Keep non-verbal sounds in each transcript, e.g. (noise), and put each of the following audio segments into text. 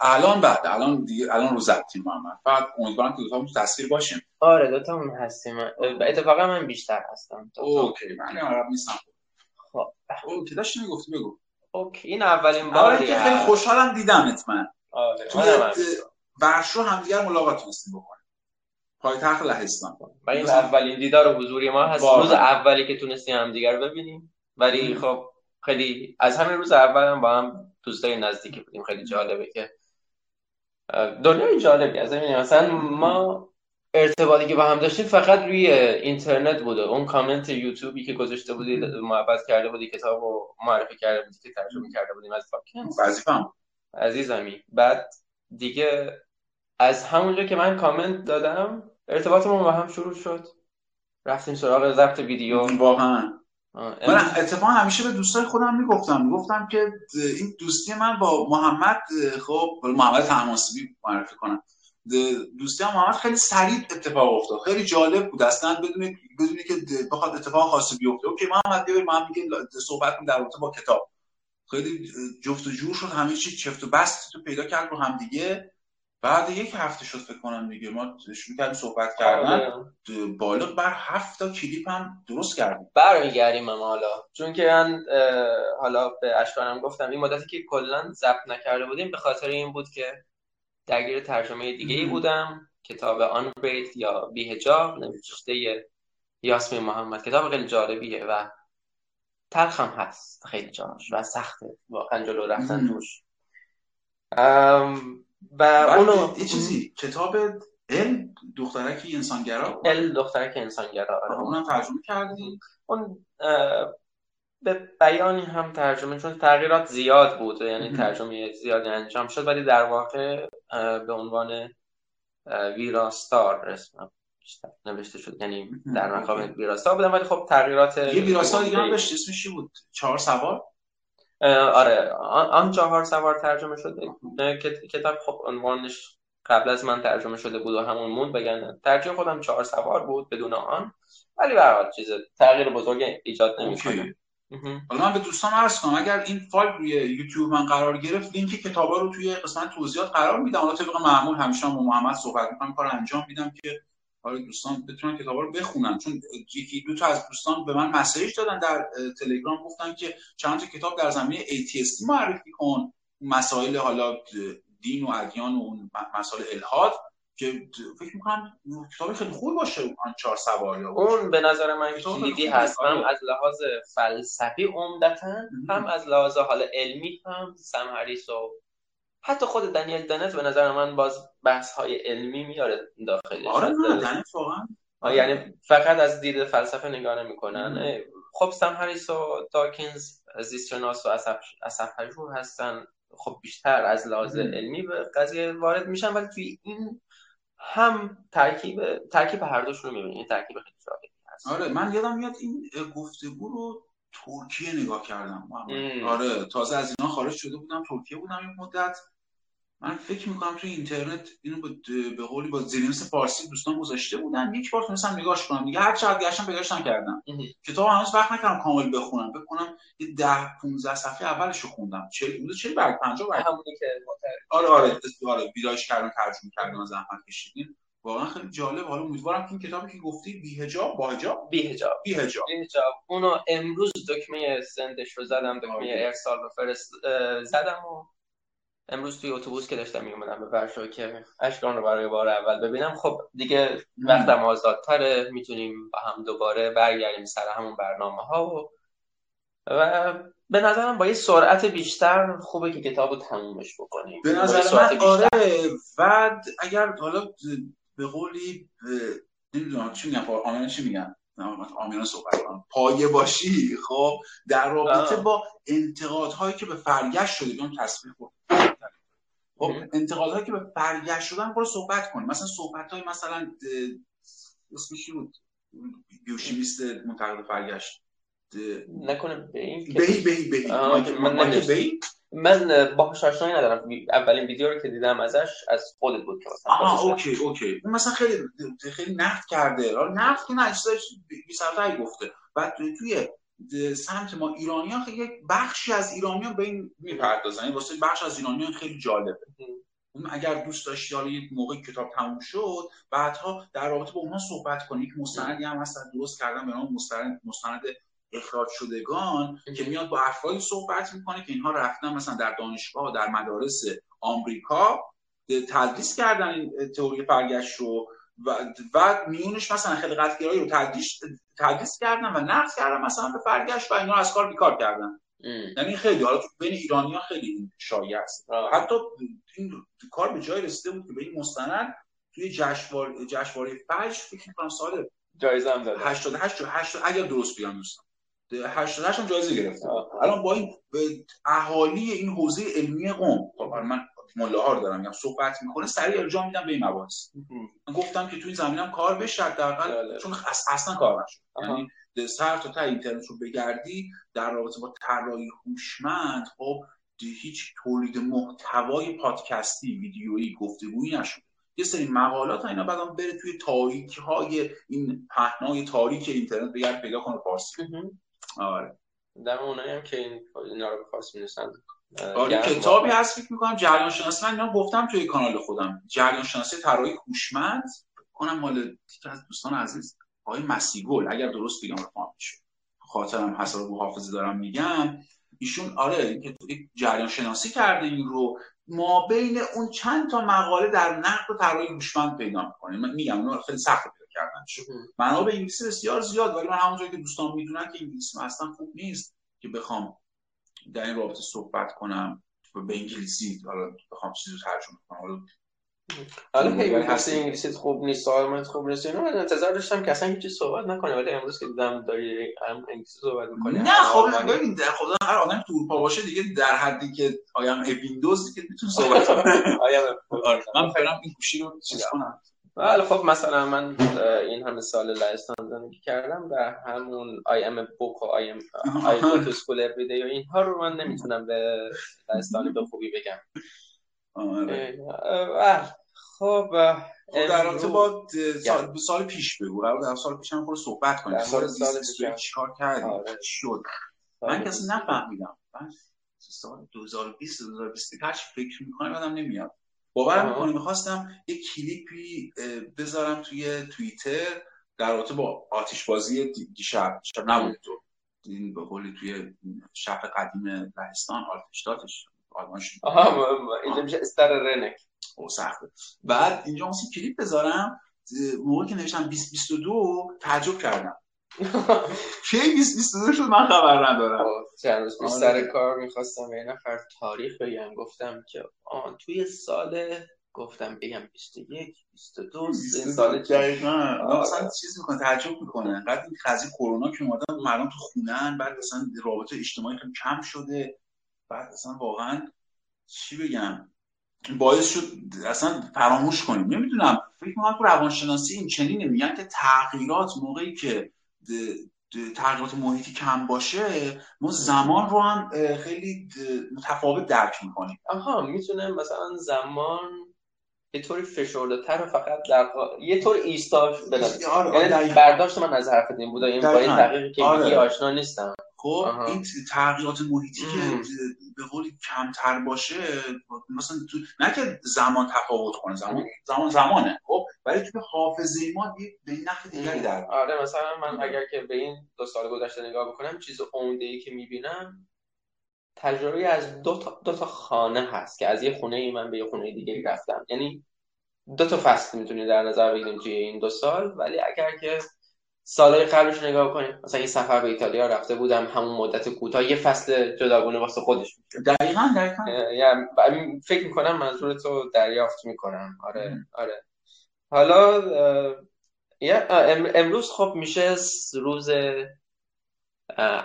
الان بعد الان دیگه الان رو زدتیم محمد. فقط امیدوارم که دوتا تو تصویر باشیم آره دوتا اون هستیم. اتفاقا من بیشتر هستم. okay من عرب نیستم. خب. okay داشتی می‌گفتی بگو. okay این اولین باری که خیلی. خوشحالم دیدمت من. آره توی منم هم. همدیگر ملاقات تونستیم بکنیم پایتخت لهستان. و این اولین دیدار و حضوری ما هست. روز اولی که تونستیم هم دیگر ببینیم. ولی. خب خیلی از همین روز اول هم با هم دوستای نزدیکی بودیم. خیلی جالبه که دنیای جالبی از همین مثلا ما ارتباطی که با هم داشتیم فقط روی اینترنت بوده. اون کامنت یوتیوبی که گذاشته بودی محبت کرده بودی کتاب رو معرفی کرده بودی که ترجمه کرده بودیم از پاکینز. وظیفه‌م عزیزمی. بعد دیگه از همونجا که من کامنت دادم ارتباطمون با هم شروع شد. رفتیم سراغ ضبط ویدیو. واقعا. من اتفاقا همیشه به دوستای خودم می‌گفتم. می‌گفتم که این دوستی من با محمد خب محمد تماسبی معرفی کنم. دوستی هم محمد خیلی سریع اتفاق افتاد. خیلی جالب بود. اصلا بدون بدونی که بخواد اتفاق خاصی بیفته. اوکی محمد بیا ما هم دیگه صحبت کنیم در رابطه با کتاب. خیلی جفت و جور شد. همه چی چفت و بست تو پیدا کرد رو هم دیگه. بعد یک هفته شد فکر کنم دیگه. ما شروع کردیم صحبت کردن. آره. بالغ بر هفت تا کلیپ هم درست کردیم. برمیگردیم هم حالا. چون که من حالا به اشکانم گفتم این مدتی که کلا ضبط نکرده بودیم به خاطر این بود که درگیر ترجمه دیگه ای. بودم. کتاب آن گریت یا بیهجاب نوشته یاسمین محمد. کتاب خیلی جالبیه و تلخ هم هست. خیلی جاش و سخته. واقعا جلو رفتن. توش. ام، و اونو یه چیزی کتاب علم دخترک انسانگرا ال دخترک انسانگرا آره. اونم ترجمه کردی اون به بیانی هم ترجمه چون تغییرات زیاد بود یعنی. ترجمه زیادی انجام شد ولی در واقع به عنوان ویراستار بیشتر نوشته شد یعنی. در مقام. ویراستار بودم ولی خب تغییرات یه ویراستار دیگه هم داشت اسمش چی بود چهار سوار آره آن چهار سوار ترجمه شده کتاب خب عنوانش قبل از من ترجمه شده بود و همون موند بگن ترجمه خودم چهار سوار بود بدون آن. ولی به چیز تغییر بزرگی ایجاد نمی‌کنه اوکی. حالا من به دوستان عرض کنم اگر این فایل روی یوتیوب من قرار گرفت لینک کتابا رو توی قسمت توضیحات قرار میدم. حالا طبق معمول همیشه هم با محمد صحبت می‌کنم کار انجام میدم که حالا دوستان بتونن کتابا رو بخونن. چون یکی دو تا از دوستان به من مسیج دادن در تلگرام گفتن که چند تا کتاب در زمینه ATST معرفی کن. مسائل حالا دین و ادیان و اون مسائل الهاد که فکر می‌کنم کتاب خیلی خوب باشه. آن چهار سوار یا اون به نظر من کلیدی هست. هم آره. از لحاظ فلسفی عمدتا هم از لحاظ حالا علمی هم سم هریس و حتی خود دنیل دنت به نظر من باز بحث های علمی میاره داخلش. آره نه دنیل. واقعا. آه، یعنی فقط از دید فلسفه نگاه نمی‌کنن. خب سم هریس و داکینز زیستشناس و اصف پژوه هستن. خب بیشتر از لحاظ مم. علمی به قضیه وارد میشن ولی توی این هم ترکیب ترکیب هر دوشون رو می‌بینی. ترکیب خیلی هست. آره من یادم میاد این گفتگو رو ترکیه نگاه کردم. ام. آره تازه از اینا خارج شده بودم ترکیه بودم این مدت. من فکر می‌کنم توی اینترنت اینو به, به قولی با زیرنویس فارسی دوستان گذاشته بودن. یک بار تونستم نگاش کنم. دیگه هر چقدر گشتم پیداش نکردم. کتاب هنوز وقت نکردم کامل بخونم. بکنم یه ده 15 صفحه اولش رو خوندم. 40 حدود 40 برگ 50 برگ. همونی که آره آره آره. ویرایش کردن ترجمه کردن زحمت کشیدین واقعا خیلی جالب. حالا امیدوارم که این کتابی که گفتی بی حجاب با حجاب؟ بی هجاب حجاب بی هجاب اونو امروز دکمه سندش رو زدم دکمه آره. ارسال رو فرست زدم و امروز توی اتوبوس که داشتم میومدم به ورشو که اشکان رو برای بار اول ببینم. خب دیگه وقتم آزادتره می‌تونیم با هم دوباره برگردیم سر همون برنامه ها و و به نظرم با یه سرعت بیشتر خوبه که کتاب رو تمومش بکنیم. به نظر من. آره بعد اگر حالا به قولی نمی‌دونم چی میگن آمیان چی میگن؟ آمیان صحبت کنم. پایه باشی خب؟ در رابطه آه. با انتقادهایی که به فرگشت شده تصویر خود خب. انتقادهایی که به فرگشت شدن برو صحبت کنیم. مثلا صحبت های مثلا اسمش چی بود؟ بیوشیمیست منتقد فرگشت. نکنه به این بهی بهی بهی. من نمی‌شناسم. بهی؟ من باهاش آشنایی ندارم. اولین ویدیو رو که دیدم ازش از خودت بود که مثلا آها okay okay. اون مثلا خیلی خیلی نقد کرده. حالا نقد که نه چیزای بی گفته. بعد توی سمت ما ایرانیان خیلی یک بخشی از ایرانیان به این می‌پردازن. یعنی واسه بخش از ایرانیان خیلی جالبه. اون اگر دوست داشتی حالا یک موقع کتاب تموم شد بعدها در رابطه با اونها صحبت کنی. یک مستندی هم هست درست کردم به نام مستند مستند اخراج شدگان که میاد با افرادی صحبت می‌کنه که اینها رفتن مثلا در دانشگاه در مدارس آمریکا تدریس کردن این تئوری فرگشت رو و و میونش مثلا خلقتگرایی رو تدریس تدریس کردن و نقد کردن مثلا به فرگشت و اینا از کار بیکار کردن. یعنی خیلی حالا بین ایرانی ها خیلی شایع است. حتی این کار به جای رسیده بود که به این مستند توی جشنواره جشنواره فجر فکر می‌کنم سال جایزه هم داده. 88 80 اگر درست بیان دوستان 88 هم جایزه گرفته. الان با این اهالی این حوزه علمی قم خب من مله ها رو دارم میگم صحبت می‌کنه سریع ارجاع میدم به این مباحث. من گفتم که تو این زمینم کار بشه حداقل چون اصلا کار نشد. یعنی سر تا تا اینترنت رو بگردی در رابطه با طراحی هوشمند خب هیچ تولید محتوای پادکستی ویدیویی گفتگویی نشد. یه سری مقالات اینا بعدم بره توی تاریکی های این پهنای تاریک اینترنت بگرد پیدا کنه فارسی. آره. در اونایی هم که این اینا رو فارسی می‌نویسن. آره کتابی هست فکر می‌کنم جریان شناسی من اینا گفتم توی کانال خودم. جریان شناسی طراحی هوشمند. کنم مال از دوستان عزیز. آقای مسیگل اگر درست بگم شد خاطرم حساب رو حافظه دارم میگم. ایشون آره که جریان شناسی کرده این رو. ما بین اون چند تا مقاله در نقد و طراحی هوشمند پیدا می‌کنه من میگم اون خیلی سخت پیدا کردن شد. منابع انگلیسی بسیار زیاد ولی من همونجوری که دوستان می‌دونن که انگلیسی اصلا خوب نیست که بخوام در این رابطه صحبت کنم به انگلیسی حالا بخوام چیزی ترجمه کنم. حالا حالا خیلی هست انگلیسی خوب نیست سوالمت خوب نیست اینا من انتظار داشتم که اصلا هیچ صحبت نکنه ولی امروز که دیدم داری هم انگلیسی صحبت می‌کنی نه خب ببین در خدا هر آدم تو اروپا باشه دیگه در حدی که آیم ویندوز که می‌تونه صحبت کنه. (laughs) (laughs) آره. من فعلا این گوشی رو چیز کنم. بله خب مثلا من این همه سال لهستان زندگی کردم و همون آی ام بوک و آی ام آی تو اسکول اوریدی و اینها رو من نمی‌تونم به لهستانی به خوبی بگم. خب در رابطه با سال, سال پیش بگو. در سال پیش هم صحبت کنیم. سال سال چیکار کردیم. شد؟ من کسی نفهمیدم. من سال 2020 2028 فکر می‌کنم آدم نمیاد. باور می‌کنی می‌خواستم یه کلیپی بذارم توی توییتر در رابطه با آتیش بازی دیشب شب نبود تو. این به قولی توی شب قدیم لهستان آتش دادش آها اینجا میشه استر رنک. او سخته. بعد اینجا مثلا کلیپ بذارم موقع که نوشتم 2022 تعجب کردم. کی 2022 شد من خبر ندارم. چند روز پیش سر کار می‌خواستم یه نفر تاریخ بگم. گفتم که آن توی سال گفتم بگم 21 22 سه سال دقیقاً. مثلا چیز می‌کنه تعجب می‌کنه. بعد این قضیه کرونا که اومدن مردم تو خونن بعد مثلا رابطه اجتماعی خیلی کم شده. بعد مثلا واقعا چی بگم؟ باعث شد اصلا فراموش کنیم. نمی‌دونم. فکر کنم تو روانشناسی این چنینه. میگن که تغییرات موقعی که تغییرات محیطی کم باشه ما زمان رو هم خیلی متفاوت درک می‌کنیم. آها می‌تونه مثلا زمان یه طوری فشرده تر فقط در یه طور ایستاش بدن آره یعنی برداشت من از حرفت این بود این با این تحقیقی که آره. آشنا نیستم. خب این تغییرات محیطی که به قولی کمتر باشه مثلا تو نه که زمان تفاوت کنه زمان زمان زمانه خب ولی تو حافظه ما به این نحو دیگری در آره مثلا من اگر که به این دو سال گذشته نگاه بکنم چیز عمده ای که می‌بینم تجربه از دو تا, دو تا خانه هست که از یه خونه ای من به یه خونه دیگه رفتم. یعنی دو تا فصل می‌تونید در نظر بگیریم توی این دو سال ولی اگر که سالهای قبلش نگاه کنیم. مثلا یه سفر به ایتالیا رفته بودم همون مدت کوتاه یه فصل جداگونه واسه خودش دقیقاً دقیقاً. یعنی فکر می‌کنم منظور تو دریافت می‌کنم. آره آره. حالا امروز خب میشه روز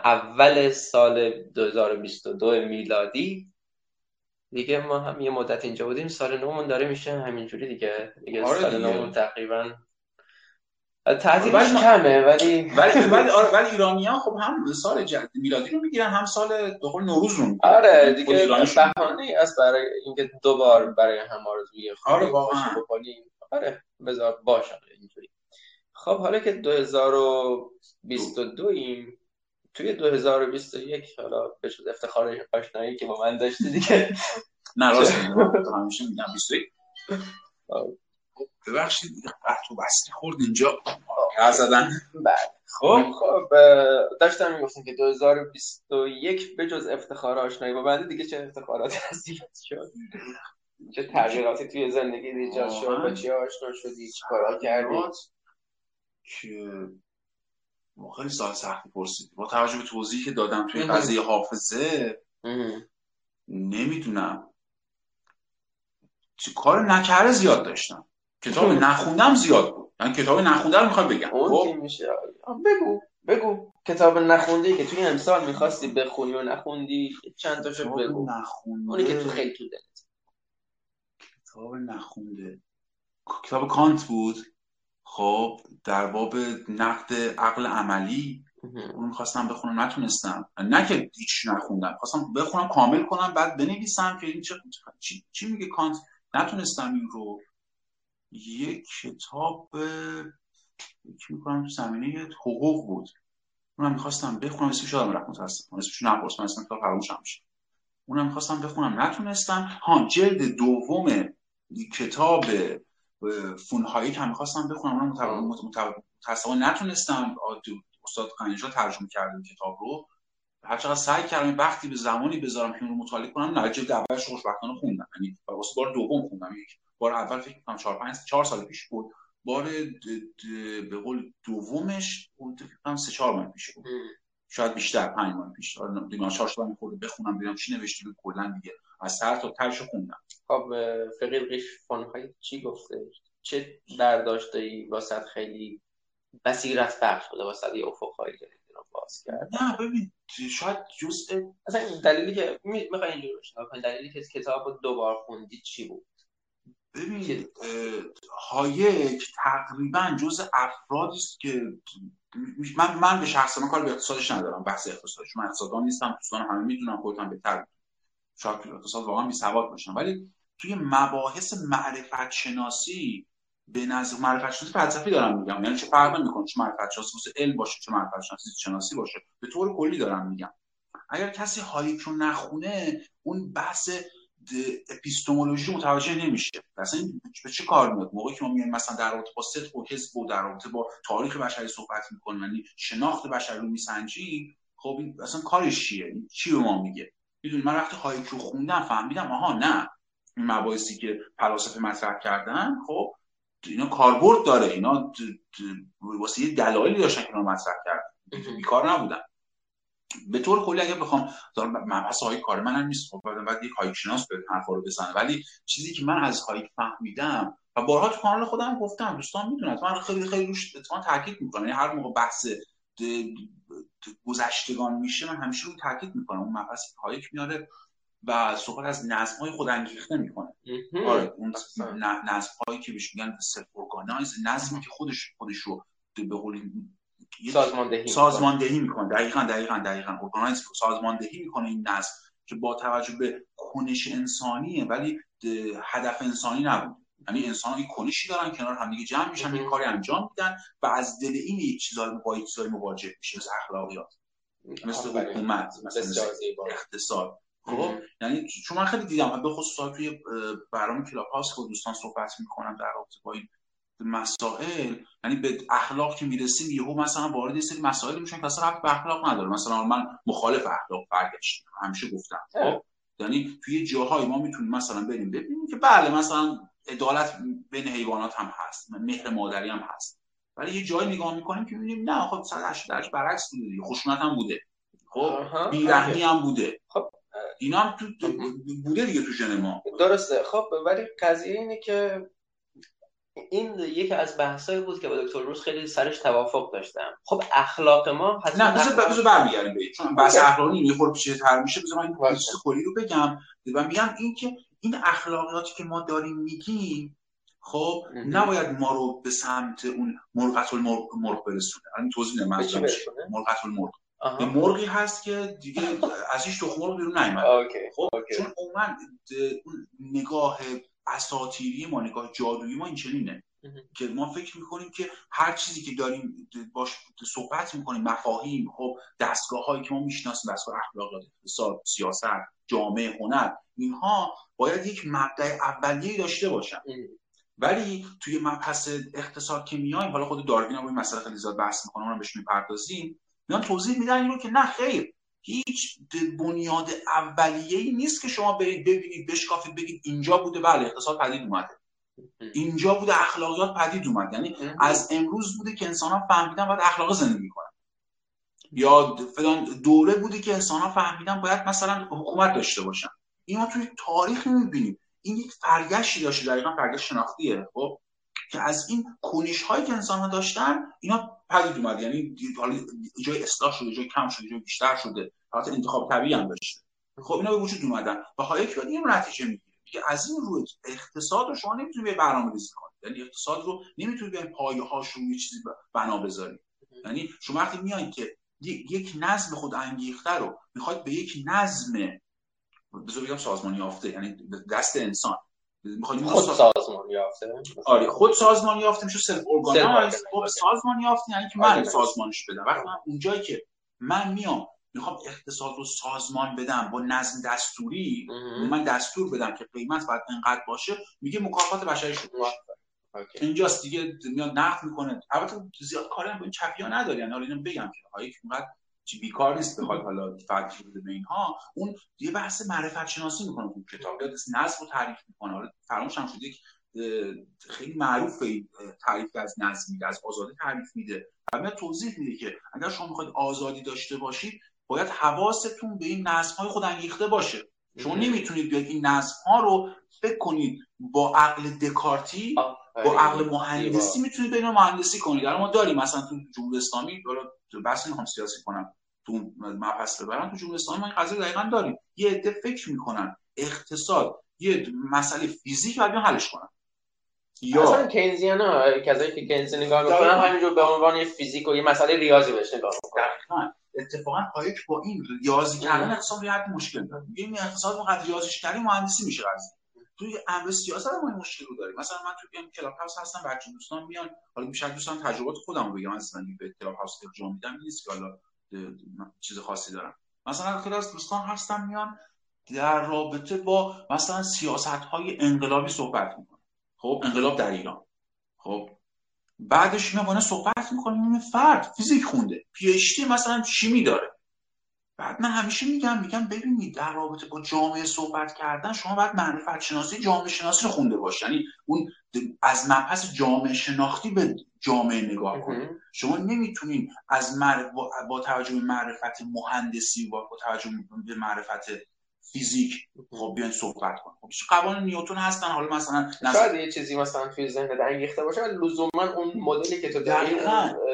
اول سال 2022 میلادی. دیگه ما هم یه مدت اینجا بودیم. سال نومون داره میشه همینجوری دیگه. دیگه آره سال نومون تقریبا تعطیلش کمه ولی ولی ولی آره ولی ایرانیان خب هم سال جد میلادی رو می‌گیرن هم سال به نوروز رو می‌گیرن. آره دیگه بهانه است برای اینکه دو بار برای هم آرزوی آره واقعا. آره بذار باشه اینجوری. خب حالا که 2022 ایم توی 2021 حالا به شد افتخار آشنایی که با من داشتی دیگه. نه راست (laughs) همیشه میگم 21 ببخشید قطع و بستی خورد اینجا زدن. بله. خب. خب داشتم می‌گفتم که 2021 به جز افتخار آشنایی با بنده دیگه چه افتخاراتی هستی؟ شد. چه تغییراتی توی زندگی ایجاد شد؟ با چی آشنا شدی؟ چی کارا کردی؟ که خیلی سال سختی پرسید با توجه به توضیحی که دادم توی قضیه حافظه نمی‌دونم. کار نکره زیاد داشتم. کتاب نخوندم زیاد بود. من کتاب نخونده رو می‌خوام بگم. خب؟ میشه. بگو بگو. کتاب نخونده که توی امسال می‌خواستی بخونی و نخوندی چند تاشو بگو. نخونده. اونی که تو خیلی تو دلت کتاب نخونده. کتاب کانت بود. خب در باب نقد عقل عملی. اون می‌خواستم بخونم نتونستم. نه که هیچ نخوندم خواستم بخونم کامل کنم بعد بنویسم که این چه چی, چی میگه کانت؟ نتونستم این رو یک کتاب چی می‌کنم تو زمینه حقوق بود. اونم می‌خواستم بخونم اسمش یادم رفت متاسفم اسمش نپرسم اسم کتاب فراموشم میشه اونم می‌خواستم بخونم. نتونستم. ها جلد دوم کتاب فونهایی که می‌خواستم بخونم اونم متاسفانه نتونستم. استاد قنیجا ترجمه کردم کتاب رو. هر چقدر سعی کردم وقتی به زمانی بذارم که اون رو مطالعه کنم نه جلد اولش خوشبختانه خوندم. یعنی بار دوم خوندم. یک بار اول فکر کنم 4 5 4 سال پیش بود. بار به قول دومش بود فکر کنم 3 4 ماه پیش بود. شاید بیشتر 5 ماه پیش. دیگه 4 سال خورده بخونم ببینم چی نوشته بود کلا دیگه. از سر تا تهش خوندم. خب فقیر قیش فونهای چی گفته؟ چه داشته واسه خیلی بصیرت بخش بوده؟ واسه یه افق‌هایی جدید رو باز کرد. نه ببین شاید جزء اصلا دلیلی که می‌خوای اینجوری بشه دلیلی که کتاب دوبار خوندی چی بود؟ ببین هایک تقریبا جز افرادی است که من من به شخص من کار به اقتصادش ندارم بحث اقتصادش من اقتصاددان نیستم دوستان همه می‌دونم خودم بهتر شاید اقتصاد واقعا بی سواد باشم ولی توی مباحث معرفت شناسی به نظر معرفت شناسی فلسفی دارم میگم. یعنی چه فرق می‌کنه چه معرفت شناسی علم باشه چه معرفت شناسی شناسی باشه. به طور کلی دارم میگم. اگر کسی هایک رو نخونه اون بحث اپیستمولوژی متوجه نمیشه. اصلا به چه کار میاد؟ موقعی که ما میایم مثلا در رابطه با صدق و حزب و در رابطه با تاریخ بشری صحبت می‌کنیم یعنی شناخت بشری رو میسنجیم خب این اصلا کارش چیه؟ چی به ما میگه؟ می‌دونی من وقتی هایک رو خوندم فهمیدم آها نه. این مباحثی که فلاسفه مطرح کردن خب اینا کاربرد داره. اینا واسه یه دلایلی داشتن که اینا مطرح کردن. بیکار نبودن. به طور کلی اگه بخوام مبحث های کار من نیست خب بعد یک هایک شناس به حرفا رو بزنه. ولی چیزی که من از هایک فهمیدم و بارها تو کانال خودم گفتم دوستان می‌دونن من خیلی خیلی روش اتفاقا تاکید می‌کنم. یعنی هر موقع بحث گذشتگان میشه من همیشه رو تاکید می‌کنم. اون مبحثی که هایک میاره و صحبت از نظم های خود انگیخته می‌کنه. آره اون نظم هایی که بهش میگن self organize نظمی که خودش خودش رو به قول سازماندهی سازماندهی می‌کنه. دقیقا دقیقا دقیقا. organize سازماندهی می‌کنه این نظم که با توجه به کنش انسانیه ولی هدف انسانی نبود. یعنی انسان ها کنشی دارن کنار هم دیگه جمع میشن یه کاری انجام میدن و از دل این یک چیزای با یک چیزای مواجه میشه مثل اخلاقیات. مثل حکومت مثل اقتصاد. خب؟ یعنی چون من خیلی دیدم به خصوص توی برنامه کلاب هاست که دوستان صحبت می‌کنم در رابطه با این مسائل یعنی به اخلاق که می‌رسیم یهو مثلا وارد سری مسائل میشن که اصلا به اخلاق نداره. مثلا من مخالف اخلاق برگشت همیشه گفتم خب؟ یعنی توی جاهای ما می‌تونیم مثلا بریم ببینیم که بله مثلا عدالت بین حیوانات هم هست مهر مادری هم هست. ولی یه جایی نگاه می‌کنیم که می‌بینیم نه خب 180 درش برعکس بوده خشونت هم بوده خب؟ بیرحمی هم بوده. خب اینا هم تو بوده دیگه تو ژن ما. درسته. خب ولی قضیه اینه که این یکی از بحثایی بود که با دکتر روز خیلی سرش توافق داشتم. خب اخلاق ما نه بذار بذار برمیگردیم به چون بحث اخلاقی یه خورده تر میشه. بذار من این کلی رو بگم. و میگم این که این اخلاقیاتی که ما داریم میگیم خب نباید ما رو به سمت اون مرغت المرغ مرغ برسونه. الان توضیح نمیدم مرغت المرغ به مرغی هست که دیگه از هیچ تخم مرغ بیرون نیومد خب چون عموما نگاه اساطیری ما نگاه جادویی ما این چنینه که ما فکر می‌کنیم که هر چیزی که داریم باش صحبت می‌کنیم مفاهیم خب دستگاه هایی که ما می‌شناسیم دستگاه اخلاقیات اقتصاد سیاست جامعه هنر اینها باید یک مبدع اولیه داشته باشن. ولی توی مبحث اقتصاد که میایم حالا خود داروین هم این مسئله خیلی زیاد بحث می‌کنه اونم بهش می‌پردازیم میان توضیح میدن اینو که نه خیر. هیچ بنیاد اولیه ای نیست که شما برید ببینید بشکافید بگید اینجا بوده. بله اقتصاد پدید اومده. اینجا بوده اخلاقیات پدید اومد یعنی از امروز بوده که انسان ها فهمیدن باید اخلاق زندگی کنن. یا فلان دوره بوده که انسان ها فهمیدن باید مثلا حکومت داشته باشن. اینا توی تاریخ می‌بینیم این یک فرگشتی داشته دقیقا فرگشت شناختیه خب؟ که از این کنش هایی که انسان ها داشتن اینا پدید اومد. یعنی حالا جای اصلاح شده جای کم شده جای بیشتر شده. حالت انتخاب طبیعی هم داشته. خب اینا به وجود اومدن. و حالا که این نتیجه می‌گیره. که از این روی اقتصاد رو شما نمی‌تونید به برنامه ریزی کنید یعنی اقتصاد رو نمی‌تونید به پایه هاش رو یه چیزی بنا بذارید یعنی شما وقتی میایید که یک نظم خود انگیخته رو می‌خواد به یک نظم بذار بگم سازمانی یافته یعنی دست انسان. خود سازمان یافته. آره خود سازمان یافته میشه self organize خب سازمان یافته یعنی که من سازمانش بدم. وقتی من اونجایی که من میام می‌خوام اقتصاد رو سازمان بدم با نظم دستوری من دستور بدم که قیمت باید انقدر باشه میگه مکافات بشری شده اینجاست دیگه میاد نقد می‌کنه. البته زیاد کاری هم با این چپیا نداری. یعنی حالا اینو بگم که اونقدر چی بیکار نیست بخواد حالا فرقی بده به اینها اون یه بحث معرفت شناسی می‌کنه اون کتاب. یاد نظم رو تعریف می‌کنه. حالا فراموش هم شده خیلی معروف تعریف از نظم میده از آزادی تعریف میده. و توضیح میده که اگر شما می‌خواید آزادی داشته باشید باید حواستون به این نظم های خود انگیخته باشه. شما نمی‌تونید بیاید این نظم ها رو فکر کنید با عقل دکارتی با عقل مهندسی می‌تونید بین مهندسی کنید ما داریم مثلا تو جمهوری اسلامی تو بحث نمی‌خوام سیاسی کنم تو مبحث ببرم تو جمهوری اسلامی ما این قضیه دقیقا داریم. یه عده فکر می‌کنن اقتصاد یه مسئله فیزیک باید حلش کنن. یا اصلا کینزیان ها کسایی که کینزی نگاه می‌کنن همینجور به عنوان یه فیزیک و یه مسئله ریاضی بهش نگاه می‌کنن. اتفاقا پایک با این ریاضی کردن اقتصاد یه حد مشکل داره. این اقتصاد ما ریاضیش کردیم مهندسی میشه قضیه. توی امر سیاست ما این مشکل رو داریم. مثلا من توی این کلاب هاوس هستم بچه دوستان میان. حالا میشه دوستان تجربات خودم رو بگم زندگی به کلاب هاوس ارجاع میدم نیست که حالا چیز خاصی دارم. مثلا خیلی از دوستان هستن میان در رابطه با مثلا سیاست های انقلابی صحبت می‌کنن. خب انقلاب در ایران. خب بعدش با صحبت می‌کنیم این فرد فیزیک خونده. PhD مثلا شیمی داره بعد من همیشه میگم میگم ببینید در رابطه با جامعه صحبت کردن شما باید معرفت شناسی جامعه شناسی رو خونده باش یعنی اون از مبحث جامعه شناختی به جامعه نگاه کنید شما نمی‌تونین از با توجه به معرفت مهندسی و با توجه به معرفت فیزیک. خب بیان صحبت کنیم. خب قوانین نیوتن هستن؟ حالا مثلا شاید یه چیزی مثلا توی ذهنت انگیخته باشه ولی لزوما اون مدلی که تو داری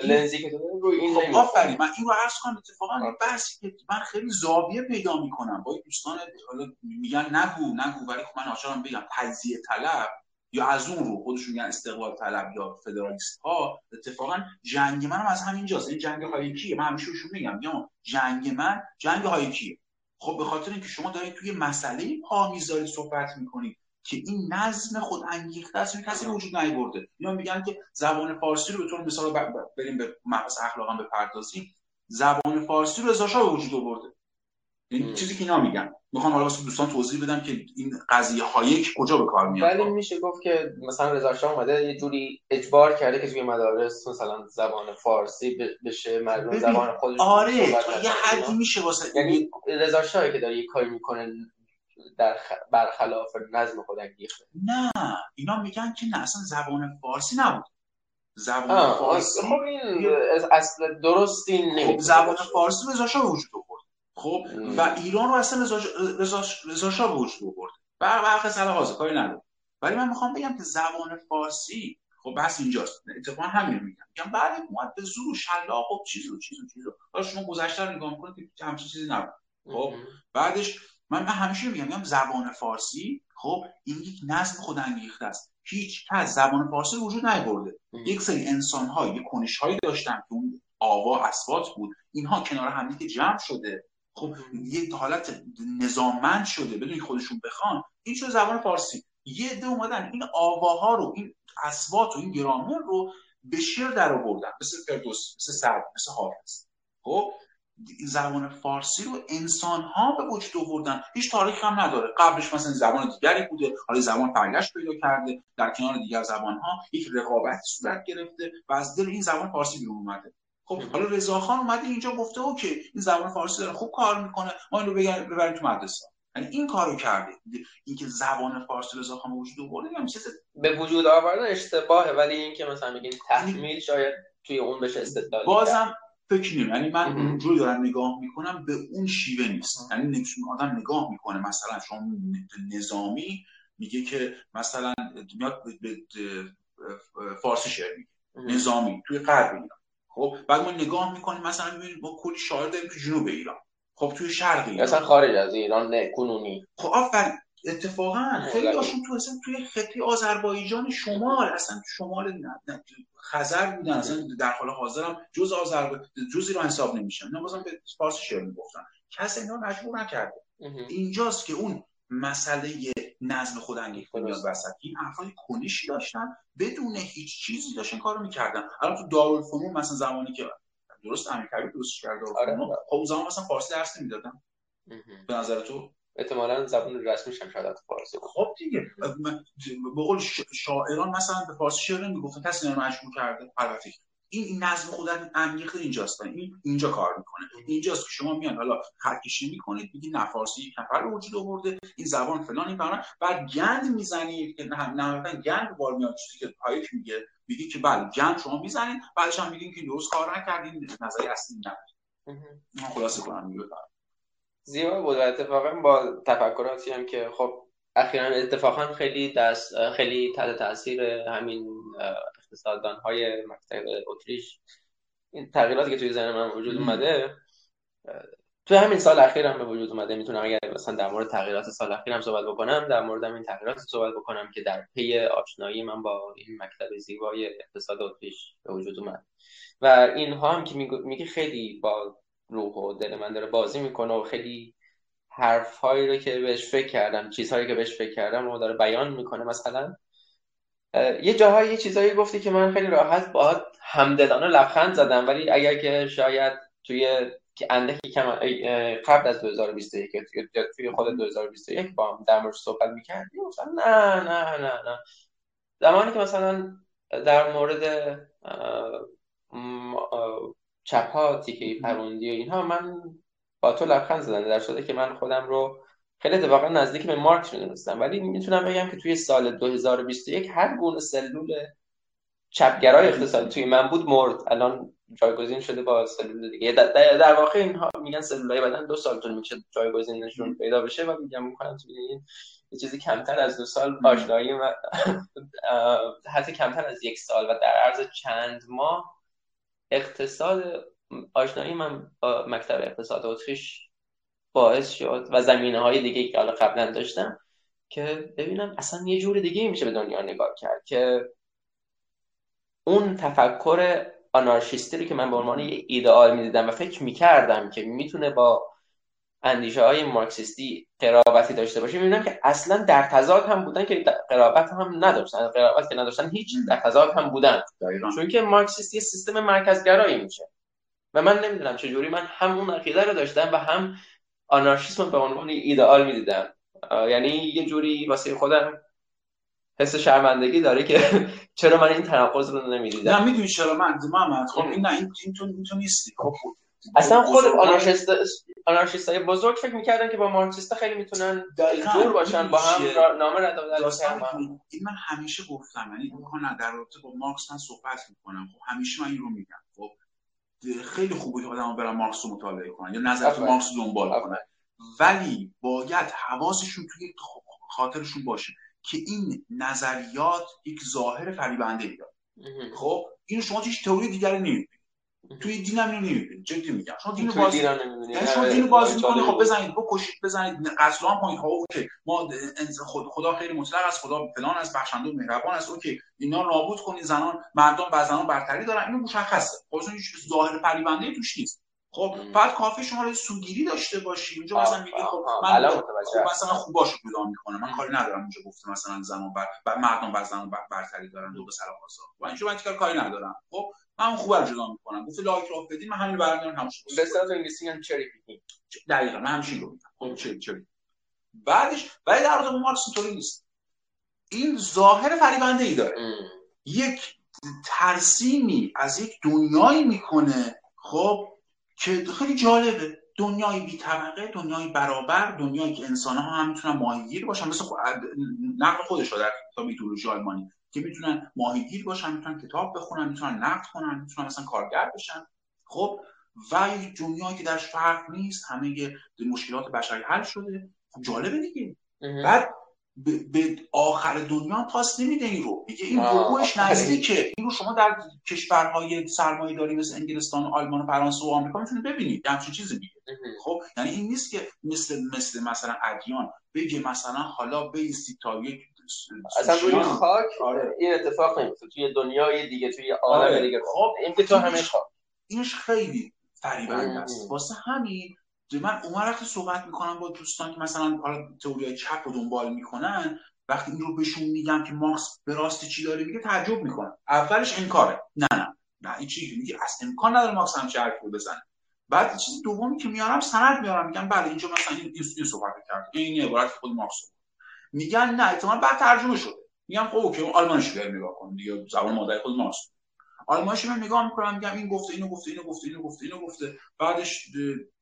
لنزی که تو داری روی این خب آفرین. من این رو عرض کنم اتفاقا این بحثی که من خیلی زاویه پیدا می‌کنم. با دوستان حالا میگن نگو نگو ولی خب من آشارم بگم تجزیه طلب یا از اون رو خودشون میگن استقلال طلب یا فدرالیست ها اتفاقا جنگ منم از همینجاست. این جنگ هایکیه. من همیشه میگم یا جنگ من جنگ هایکیه. خب به خاطر اینکه شما دارید توی مسئله پا می‌ذارید صحبت می‌کنید که این نظم خود انگیخته است کسی به وجود نیورده. یا میگن که زبان فارسی رو به طور مثال بریم به مبحث اخلاقا بپردازیم. زبان فارسی رو رضا به وجود آورده. این چیزی که اینا میگن. می‌خوام حالا واسه دوستان توضیح بدم که این قضیه هایک کجا به کار میاد. ولی میشه گفت که مثلا رضا شاه اومده یه جوری اجبار کرده که توی مدارس مثلا زبان فارسی بشه مردم زبان خودش آره یه حدی میشه واسه یعنی رضا شاهی که داره یه کاری می‌کنه در خ... برخلاف نظم خود انگیخته. نه اینا میگن که نه اصلا زبان فارسی نبود. زبان فارسی خب این اصل درست این خب زبان فارسی رضا شاه وجود خب؟ و ایران رو اصلا رضا شاه به وجود آورد. برخ سلاحاز کاری نداره ولی من می‌خوام بگم که زبان فارسی خب بس اینجاست. اتفاقا همین میگم. میگم بعد اومد به زور شلاق خب چیز و چیز و چیز حالا شما گذشته رو نگاه می‌کنید که همچین چیزی نبود. خب؟ بعدش من, من همیشه میگم میگم زبان فارسی خب این یک نظم خود انگیخته است. هیچ کس زبان فارسی وجود نیاورده. یک سری انسان ها یک کنش هایی داشتن که اون آوا اسوات بود. اینها کنار هم جمع شده. خب یه حالت نظاممند شده بدون خودشون بخوان. این شده زبان فارسی. یه عده اومدن این آواها رو این اصوات و این گرامر رو به شعر در آوردن. مثل فردوس مثل سعد مثل حافظ. خب زبان فارسی رو انسان ها به وجود آوردن. هیچ تاریخ هم نداره. قبلش مثلا زبان دیگری بوده. حالا زبان فرگشت پیدا کرده. در کنار دیگر زبان ها یک رقابت صورت گرفته و از دل این زبان فارسی بیرون اومده. خب حالا رضاخان اومده اینجا گفته اوکی این زبان فارسی داره خوب کار می‌کنه ما اینو ببریم تو مدرسه. یعنی این کارو کرده. اینکه زبان فارسی رضاخان به وجود آورده هم چیز به وجود آوردن اشتباهه ولی اینکه مثلا میگین تحمیل شاید توی اون بشه استدلال بازم فکر یعنی من اونجوری دارم نگاه می‌کنم به اون شیوه نیست. یعنی نمیشه آدم نگاه می‌کنه. مثلا شما نظامی میگه که مثلا میاد فارسی شعر میگه. نظامی توی غرب ایران خب بعد ما نگاه می‌کنیم مثلا می‌بینیم با کلی شاعر داریم تو جنوب ایران. خب توی شرق ایران. مثلا خارج از ایران نه کنونی. خب آفرین. اتفاقا خیلی هاشون تو اصلا توی خطه آذربایجان شمال اصلا شمال خزر بودن اصلا در حال حاضرم جز آذر جزی رو حساب نمیشن. اینا بازم به فارسی شعر می‌گفتن کسی اینا مجبور نکرده. اینجاست که اون مسئله نظم خودانگیخته میاد وسط این افراد کنشی داشتن بدون هیچ چیزی داشتن کارو می‌کردن. الان تو دارالفنون مثلا زمانی که درست امیرکبیر درست کرده آره. خب اون زمان مثلا فارسی درس نمی‌دادن. به نظر تو؟ احتمالا زبان رسمیش هم شاید فارسی خب دیگه. به قول شاعران مثلا به فارسی شعر نمی‌گفتن کسی مجبور کرده البته این نظم خودت انگیخته اینجاست این اینجا کار می‌کنه. اینجاست که شما میان حالا خرکشی می‌کنید میگی نه فارسی یک نفر وجود آورده این زبان فلان این فلان. بعد گند می‌زنید که نه نه گند بار میاد چیزی که پایک میگه میگی که بله گند شما می‌زنید. بعدش هم میگین که درست کار نکردین نظری اصلی ندارید من خلاصه کنم میگم زیبا بود. اتفاقا با تفکراتی هم که خب اخیرا اتفاقا خیلی دست خیلی تحت تاثیر همین اقتصاددان های مکتب اتریش. این تغییراتی که توی ذهن من وجود اومده توی همین سال اخیر هم به وجود اومده. می‌تونم اگر مثلا در مورد تغییرات سال اخیر هم صحبت بکنم در مورد این تغییرات صحبت بکنم که در پی آشنایی من با این مکتب زیبای اقتصاد اتریش به وجود اومد. و اینها هم که میگه خیلی با روح و دل من داره بازی می‌کنه و خیلی حرف هایی رو که بهش فکر کردم چیزهایی که بهش فکر کردم و داره بیان می‌کنه. مثلا یه جاهایی یه چیزهایی گفتی که من خیلی راحت با همدلانه لبخند زدم ولی اگر که شاید توی که اندکی کم قبل از 2021 یا توی خود 2021 با هم در مورد صحبت می‌کردی مثلا نه نه نه نه. زمانی که مثلا در مورد چپ ها تیکه پروندی و اینها من با تو لبخند زدن در شده که من خودم رو خیلی اتفاقا نزدیک به مارکس می‌دونستم ولی می‌تونم بگم که توی سال 2021 هر گونه سلول چپگرای اقتصادی توی من بود مرد. الان جایگزین شده با سلول دیگه. در, در واقع اینها میگن سلولای بدن دو سال طول میشه جایگزینشون پیدا بشه و میگم می‌کنم توی این یه چیزی کمتر از دو سال آشنایی و (laughs) حتی کمتر از یک سال و در عرض چند ماه اقتصاد آشنایی من با مکتب اقتصاد اتریش باعث شد و زمینه های دیگه که حالا قبلا داشتم که ببینم اصلا یه جور دیگه میشه به دنیا نگاه کرد که اون تفکر آنارشیستی رو که من به عنوان یه ایدئال می‌دیدم و فکر می‌کردم که می‌تونه با اندیشه های مارکسیستی قرابتی داشته باشه می‌بینم که اصلا در تضاد هم بودن که قرابت هم نداشتن. قرابت که نداشتن هیچ در تضاد هم بودن. چون که مارکسیستی سیستم مرکزگرایی میشه. و من نمی‌دونم چجوری من هم اون عقیده رو داشتم و هم آنارشیسم به عنوان ایدئال می‌دیدم. یعنی یه جوری واسه خودم حس شرمندگی داره که (laughs) چرا من این تناقض رو نمی‌دیدم؟ نه می‌دونی چرا من؟ محمد خب این نه این این تو, نیستی. خب اصلا خود آنارشیست آنارشیست های بزرگ فکر می‌کردن که با مارکسیست خیلی می‌تونن دور باشن با هم نامه ردادن این من همیشه گفتم یعنی امکان در رابطه با مارکس من صحبت می‌کنم. خب همیشه من این رو میگم. خب خیلی خوبه که آدم برن مارکس رو مطالعه کنن یا نظر مارکس رو دنبال کنن. ولی باید حواسشون توی خاطرشون باشه که این نظریات یک ظاهر فریبنده ای داره خب؟ این شما هیچ تئوری دیگری نمی‌بینید. توی دین هم نمی‌بینید جدی میگم. شما دین باز یعنی شما دین باز می‌کنید خب بزنید بکشید بزنید. قتل عام کنید خب اوکی. ما خدا خیلی مطلق است. خدا فلان است بخشنده و مهربان است. اوکی. اینا نابود کنید. زنان مردم و زنان برتری دارن. اینو مشخصه. خب هیچ ظاهر فریبنده توش نیست. خب بعد کافه شما رو سوگیری داشته باشی. اونجا مثلا میگه خب من خب مثلا خوباشو جدا می‌کنه. من کاری ندارم. اونجا گفته مثلا زمان بر, بر مردم بر زمان برتری دارن. دو به سر پاسا و اینجا من کاری ندارم. خب من رو جدا می‌کنم. گفته لا اکراه فی الدین من همین همون به اصطلاح انگلیسی هم cherry picking دقیقاً من همین رو میگم خب cherry cherry. بعدش ولی در مورد مارکس اینطوری نیست. این ظاهر فریبنده ای داره یک ترسیمی از یک دنیایی می‌کنه خب که خیلی جالبه. دنیای بی طبقه دنیای برابر دنیایی که انسان ها هم می‌تونن ماهیگیر باشن. مثل نقل خودش در کتاب ایدولوژی آلمانی. که می‌تونن ماهیگیر باشن می‌تونن کتاب بخونن می‌تونن نقد کنن می‌تونن مثلا کارگر بشن. خب و یک دنیایی که درش فرق نیست همه مشکلات بشری حل شده. خب جالبه دیگه. بعد به آخر دنیا پاس نمیده این رو. میگه این حقوقش نزدیکه. این رو شما در کشورهای سرمایه داری مثل انگلستان و آلمان و فرانسه و آمریکا می‌تونید ببینید. همچین چیزی میگه. خب یعنی این نیست که مثل مثل مثلا ادیان بگه مثلا حالا بیستی تا یک اصلا روی خاک آره. این اتفاق نمیفته توی دنیای دیگه توی عالم آره. دیگه. خب این که تو همه خاک. اینش خیلی فریبنده است واسه همین من اون وقتی صحبت می‌کنم با دوستان که مثلا حالا تئوری چپ رو دنبال می‌کنن وقتی این رو بهشون میگم که مارکس به راستی چی داره میگه تعجب می‌کنن اولش انکاره. نه نه. نه این چیزی میگه اصلا امکان نداره مارکس هم حرفی رو بزنه. بعد چیز دومی که میارم سند میارم. میگم بله اینجا مثلا این این صحبت کرد این عبارت خود مارکس میگن نه احتمال بعد ترجمه شده. میگم خب okay آلمانیش بیار نگاه کن. دیگه زبان مادر خود مارکس آلمانیش من نگاه می‌کنم میگم این گفته اینو گفته اینو گفته اینو گفته اینو گفته. بعدش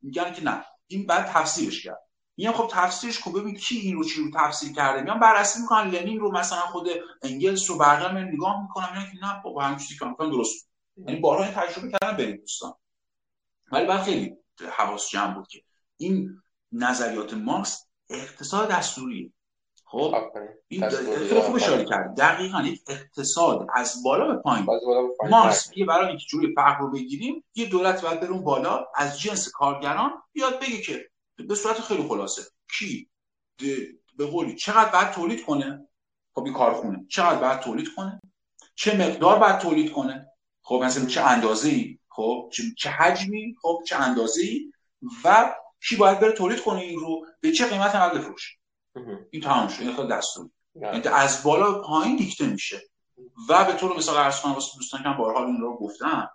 میگن که نه. این بعد تفسیرش کرد. میگم خب تفسیرش خب ببین کی این رو چی رو تفسیر کرده؟ میگم بررسی می‌کنن. لنین رو مثلا خود انگلس رو بقیه من نگاه می‌کنم. میگم که نه با هم چیزی که می‌کنن درست. یعنی بارها تجربه کردن بریم دوستان. ولی بعد خیلی حواس جمع بود که این نظریات مارکس اقتصاد دستوریه. خب این خوب اشاره کرد. دقیقا یک اقتصاد از بالا به پایین. مارکس یه برای اینکه جوری فرق رو بگیریم یه دولت باید بره بالا از جنس کارگران بیاد بگه که به صورت خیلی خلاصه. کی به قولی چقدر باید تولید کنه؟ خب این کارخونه چقدر باید تولید کنه؟ چه مقدار باید تولید کنه؟ خب مثلا چه اندازه ای خب چه حجمی؟ خب چه اندازه ای و کی باید بره تولید کنه این رو؟ به چه قیمت هم بفروشه این تمام شد این دستور. یعنی از بالا پایین دیکته میشه. و به طور مثال عرض کنم واسه دوستان که بارها این رو گفتم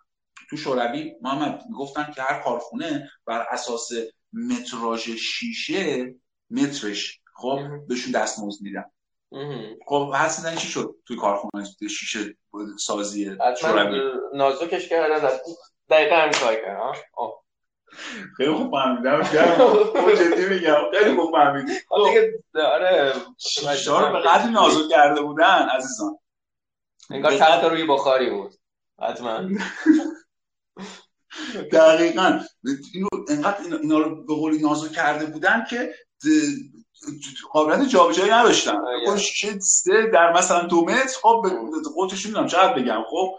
تو شوروی محمد گفتن که هر کارخونه بر اساس متراژ شیشه مترش خب بهشون دستمزد میدن. خب حس چی شد توی کارخونه شیشه سازی شوروی؟ نازکش کردن دقیقا همین کار کردن خیلی خوب فهمیدم. جدی میگم. خیلی خوب فهمیدم آره. شار به قدر نازو کرده بودن عزیزان. انگار چند روی بخاری بود. حتما. دقیقا. اینو انقدر اینا رو به قولی نازو کرده بودن که قابلیت جابجایی نداشتن. اون شیشه سه در مثلا دو متر. خب قطعش نمی‌دونم چقدر بگم. خب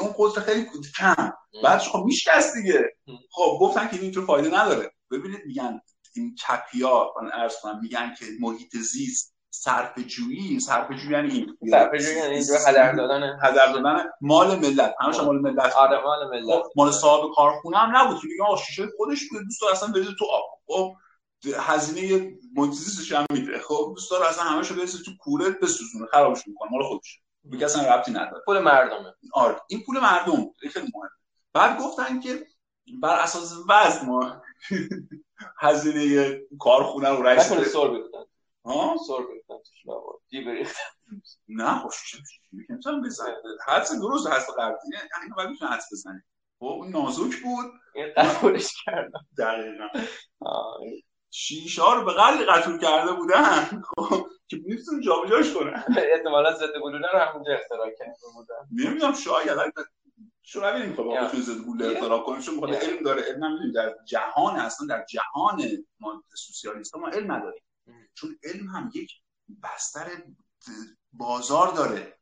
اون قطر خیلی کم. بعدش خب میشکست دیگه. خب گفتن که اینطور فایده نداره. ببینید میگن این چپیا ارز کنم میگن که محیط زیست صرف جویی صرف جویی یعنی این. صرف جویی یعنی اینجا هدر دادن. هدر دادن مال ملت. همش مال ملت. آره مال ملت. خب مال صاحب کارخونه هم نبود. که میگن آ شیشه خودش بود دوست اصلا بریزه تو آب. خب هزینه محیط زیستش هم میده. خب دوست داره اصلا همشو بریزه تو کوره بسوزونه. خرابش می‌کنه. مال خودشه. به اصلا ربطی نداره. پول مردمه. آره. این پول مردم خیلی مهمه. بعد گفتن که بر اساس وزن ما (laughs) هزینه کارخونه رو رئیس نکنه سر بگفتن ها؟ سر بگفتن دی بریختن. نه خوش می‌تونم بزنه حدس درست هست قبلی یعنی باید می‌تونه حدس بزنه خب اون نازک بود. قبولش کردم. دقیقا. رو به قدری قطور کرده بودن. خب که می‌تونن جابجاش کنن احتمالا ضد گلوله رو همونجا اختراع کرده بودن نمی‌دونم شاید شوروی نمی‌خواد با خودشون ضد گلوله اختراع کنه چون می‌خواد علم داره. علم نمی‌دونیم در جهان اصلا در جهان ما سوسیالیست ما علم نداریم. چون علم هم یک بستر بازار داره.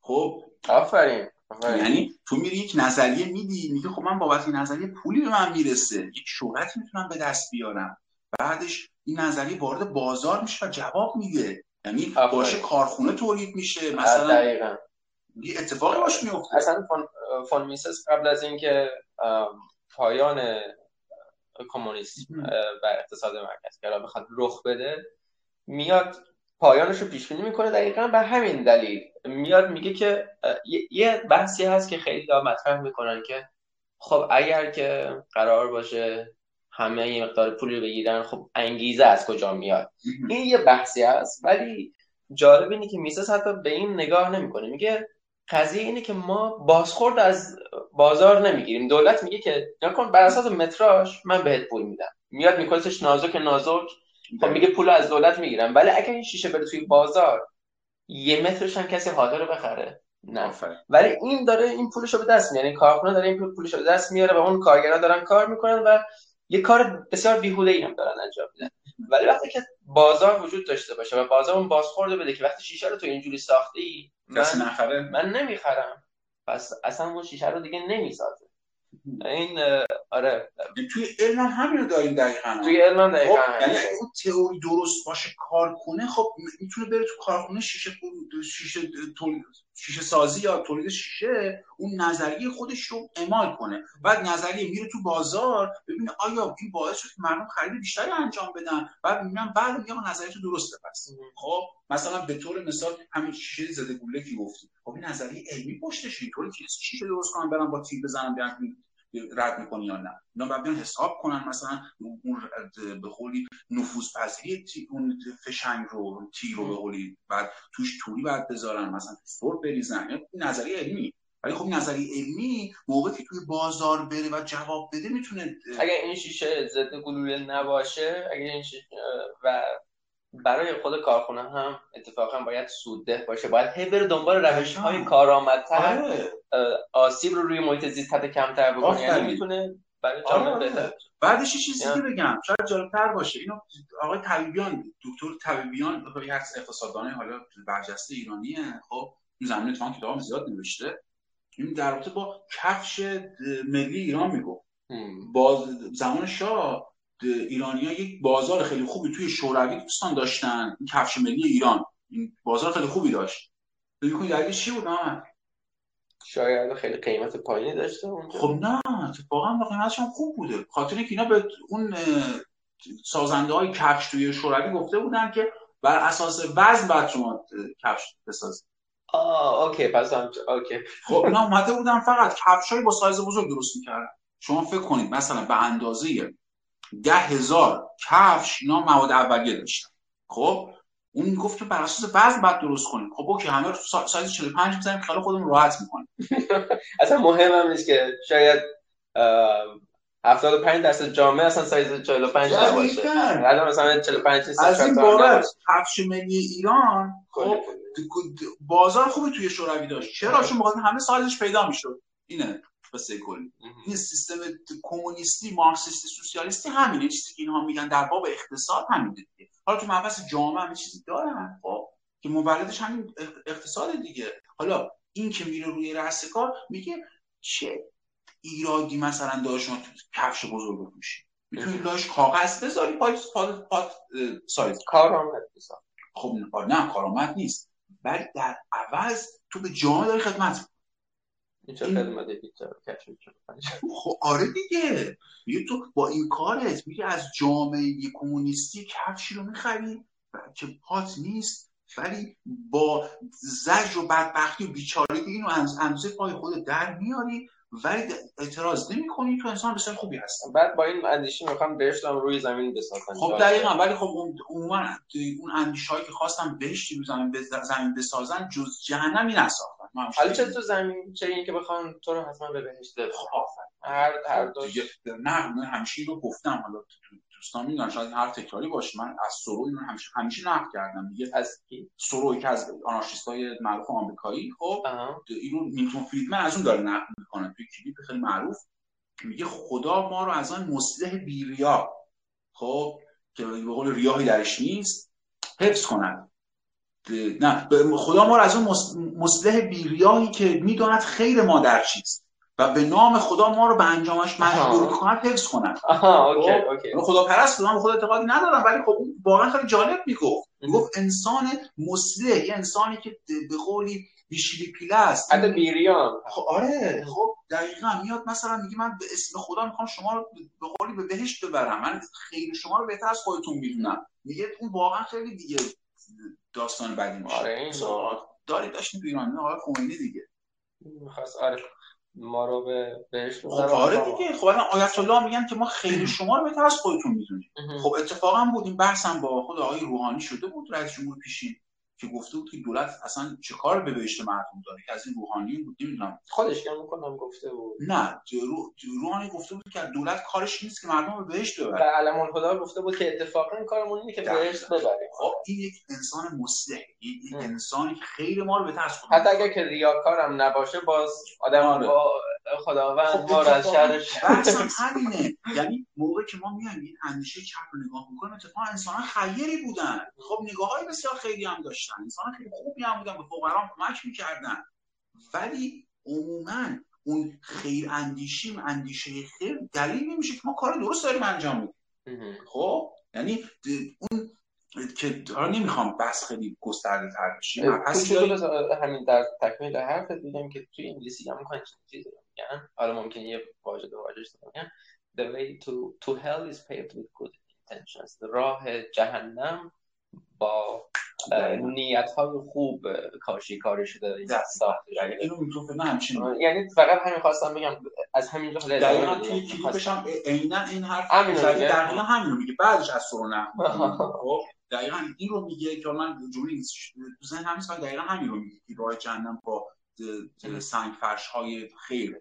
خب؟ آفرین. یعنی تو میری یک نظریه میدی میگه خب من بابت این نظریه پولی به من می‌رسه. یک شهرتی می‌تونم به دست بیارم. بعدش این نظریه وارد بازار میشه و جواب میده. یعنی باشه کارخونه تولید میشه. مثلا دقیقا. یه اتفاقی باش میفته. اصلا فون, فون میسس قبل از اینکه پایان کمونیسم و اقتصاد مرکز که بخواد رخ بده میاد پایانش رو پیش بینی می‌کنه دقیقا به همین دلیل. میاد میگه که یه بحثی هست که خیلی ها مطرح می‌کنن که خب اگر که قرار باشه همه یه مقدار پولی بگیرن خب انگیزه از کجا میاد؟ این یه بحثی هست ولی جالب اینه که میسه حتی به این نگاه نمی‌کنه. میگه قضیه اینه که ما بازخورد از بازار نمی‌گیریم. دولت میگه که نکن بر اساس متراژ من بهت پول میدم. میاد میکنتش نازک نازک خب میگه پول از دولت می‌گیرم. ولی اگر این شیشه بره توی بازار یه مترش هم کسی حاضر رو بخره. نه. ولی این داره این پولش رو به دست میاره. این کارخونه داره این پولش رو به دست میاره و اون کارگرا دارن کار می‌کنن و یه کار بسیار بیهوده ای هم دارن انجام میدن. ولی وقتی که بازار وجود داشته باشه و بازار اون بازخورده بده که وقتی شیشه رو تو اینجوری ساخته ای من, من نمی‌خرم. پس اصلا اون شیشه رو دیگه نمی‌سازه. این آره. توی علم هم همین رو داریم دقیقا. توی علم هم دقیقا خب یعنی اون تئوری درست باشه کار کنه خب می‌تونه بره تو کارخونه شیشه شیشه تولید شیشه سازی یا تولید شیشه اون نظریه خودش رو اعمال کنه. بعد نظریه میره تو بازار ببینه آیا این باعث شد که مردم خرید بیشتری انجام بدن. بعد می‌بینن بعد میگه نظریه تو درسته پس. خب مثلا به طور مثال همین شیشه زده گوله که گفتی خب این نظریه علمی پشتش اینطوری که شیشه درست کنن برن با تیر بزنن رد می‌کنی یا نه. اینا باید بیان حساب کنن مثلا اون به قولی نفوذ پذیری اون فشنگ رو تیر رو به قولی بعد توش توری باید بذارن مثلا سر بریزن. نظریه علمی. ولی خب نظریه علمی موقعی که توی بازار بره و جواب بده می‌تونه اگر این شیشه ضد گلوله نباشه اگر این شیشه و برای خود کارخونه هم اتفاقا باید سودده باشه. باید هی بره دنبال روش های کارآمدتر. آره. آسیب رو روی محیط زیست حد کمتر بکنه. یعنی می‌تونه برای جامعه آره. بهتر. بعدش چیزی که بگم شاید جالبتر باشه. اینو آقای طبیبیان دکتر طبیبیان یک اقتصاددان حالا برجسته ایرانیه. خب این زمینه تو کتاب زیاد نوشته. این در رابطه با کفش ملی ایران می‌گفت. با زمان شاه ایرانیا یک بازار خیلی خوبی توی شوروی دوستان داشتن این کفش ملی ایران. این بازار خیلی خوبی داشت. فکر کنید دلیل چی بود نه شاید خیلی قیمت پایینی داشته اونجا. خب نه اتفاقا با قیمتش هم خوب بوده. خاطر که اینا به اون سازنده های کفش توی شوروی گفته بودن که بر اساس وزن بعد شما کفش بسازید. آه okay پس هم okay. خب اینا اومده بودن فقط کفشای با سایز بزرگ درست می‌کردن. شما فکر کنید مثلا به اندازه ده هزار کفش اینا مواد اولیه داشتن. خب؟ اون گفت که بر اساس وزن بعد درست کنیم خب okay همه رو سایز 45 می‌زنیم خیلی خودمون راحت می‌کنیم. (laughs) اصلا مهم هم نیست که شاید 75 درصد جامعه اصلا سایز 45 باشه الان مثلا 45 از این بابت کفش ملی ایران خب بازار خوبی توی شوروی داشت. چرا؟ چون همه سایزش پیدا می‌شد. اینه. قصه کلی این سیستم کمونیستی مارکسیستی سوسیالیستی همینه. چیزی که اینها میگن در باب اقتصاد همینه دیگه. حالا تو مبحث جامعه هم چیزی دارن خب؟ که مولدش همین اقتصاد دیگه. حالا این که میره روی رأس کار میگه چه ایرادی مثلا داره شما کفش بزرگ بپوشی می‌تونی لاش کاغذ بذاری پای پاد پاد سایز. کارآمد خب نه کارآمد نیست. ولی در عوض تو به جامعه داری خدمت خب آره دیگه. میگه تو با این کارت میگه از جامعه کمونیستی کفشی رو می‌خری که پات نیست. ولی با زجر و بدبختی و بیچارگی اینو از اندازه پای خود در میاری ولی اعتراض نمی کنی تو انسان بسیار خوبی هست بعد با این اندیشی می‌خوام بهشتم روی زمین بسازن خب دقیقا. ولی خب عموما اون اندیشه هایی که خواستم بهشتی رو زمین, زمین بسازن جز جهنمی نساختن حالا چه تو زمین چه این که بخوان تو رو حتما به بهشت خب هر هر دو نه من همیشه اینو گفتم. حالا دوستان می‌دونن شاید هر تکراری باشه. من از سرو اینو همیشه همیشه نقد کردم. میگه از کی؟ سرو که از های معروف آمریکایی. خب اینو میلتون فریدمن از اون داره نقد می‌کنه. توی کلیپ خیلی معروف. میگه خدا ما رو از آن مصلح بیریا خب که به قول ریاهی درش نیست حفظ کنند نه خدا ما از اون مصلح بیریاهی که می‌داند خیر ما در چیست. و به نام خدا ما رو به انجامش مجبور کند حفظ کند. اوکی خب؟ اوکی. خدا پرست خدا خدا اعتقادی ندارم ولی خب واقعا خیلی جالب می‌گفت. گفت انسان مسلح یه انسانی که به قولی بیشیلی پیله است. حتی بیریان. خب آره خب دقیقا میاد مثلا میگه من به اسم خدا می‌خوام شما رو به قولی به بهشت ببرم. من خیلی شما رو بهتر از خودتون می‌دونم. میگه اون واقعا خیلی دیگه داستان بدی میشه. آره این داری داشتیم تو ایران آقای خمینی دیگه. می‌خواست آره ما رو به بهش آره دیگه خب الان آیت الله میگن که ما خیلی (clears throat) شما رو بهتر از خودتون می‌دونیم. خب اتفاقا بود این بحثم با خود آقای روحانی شده بود رئیس جمهور پیشین. که گفته بود که دولت اصلا چه کار به بهشت مردم داره؟ که از این روحانی بود نمی‌دونم. خودش که می‌کنم گفته بود. نه رو... روحانی گفته بود که دولت کارش نیست که مردم رو بهشت ببره. و علم الهدا گفته بود که اتفاقا این کارمون اینه که بهشت ببریم. خب این یک انسان مصلح. یک انسانی که خیلی ما رو به ترس حتی اگر که ریاکارم نباشه باز آدم آره. با خداوند خب ما رو از شرش (laughs) همینه. یعنی موقع که ما میایم این اندیشه چپ رو نگاه می‌کنیم اتفاقا انسان خیری بودن. خب نگاه های بسیار خیلی هم داشتن. انسان خیلی خوبی هم بودن به فقرا کمک می‌کردن. ولی عموما اون خیر اندیشیم اندیشه خیر دلیل نمیشه که ما کار درست داریم انجام میدیم خب یعنی اون که حالا نمی‌خوام بس خیلی گسترده تر بشیم همین در تکمیل حرف دیدم که توی انگلیسی هم می‌کنن چیزی میگن. حالا ممکن یه واژه دو واژه میگن the way to to hell is paved with good intentions. راه جهنم با نیت های خوب کاشی کاری شده یعنی فقط همین خواستم بگم از همین جا دقیقا توی کلیپش هم عینا این حرف دقیقا همین رو میگه. بعدش از سرونه (laughs) خب دقیقا این رو میگه که من جوری تو ذهن همین دقیقا همین رو میگه که راه جهنم با سنگ فرش های خیر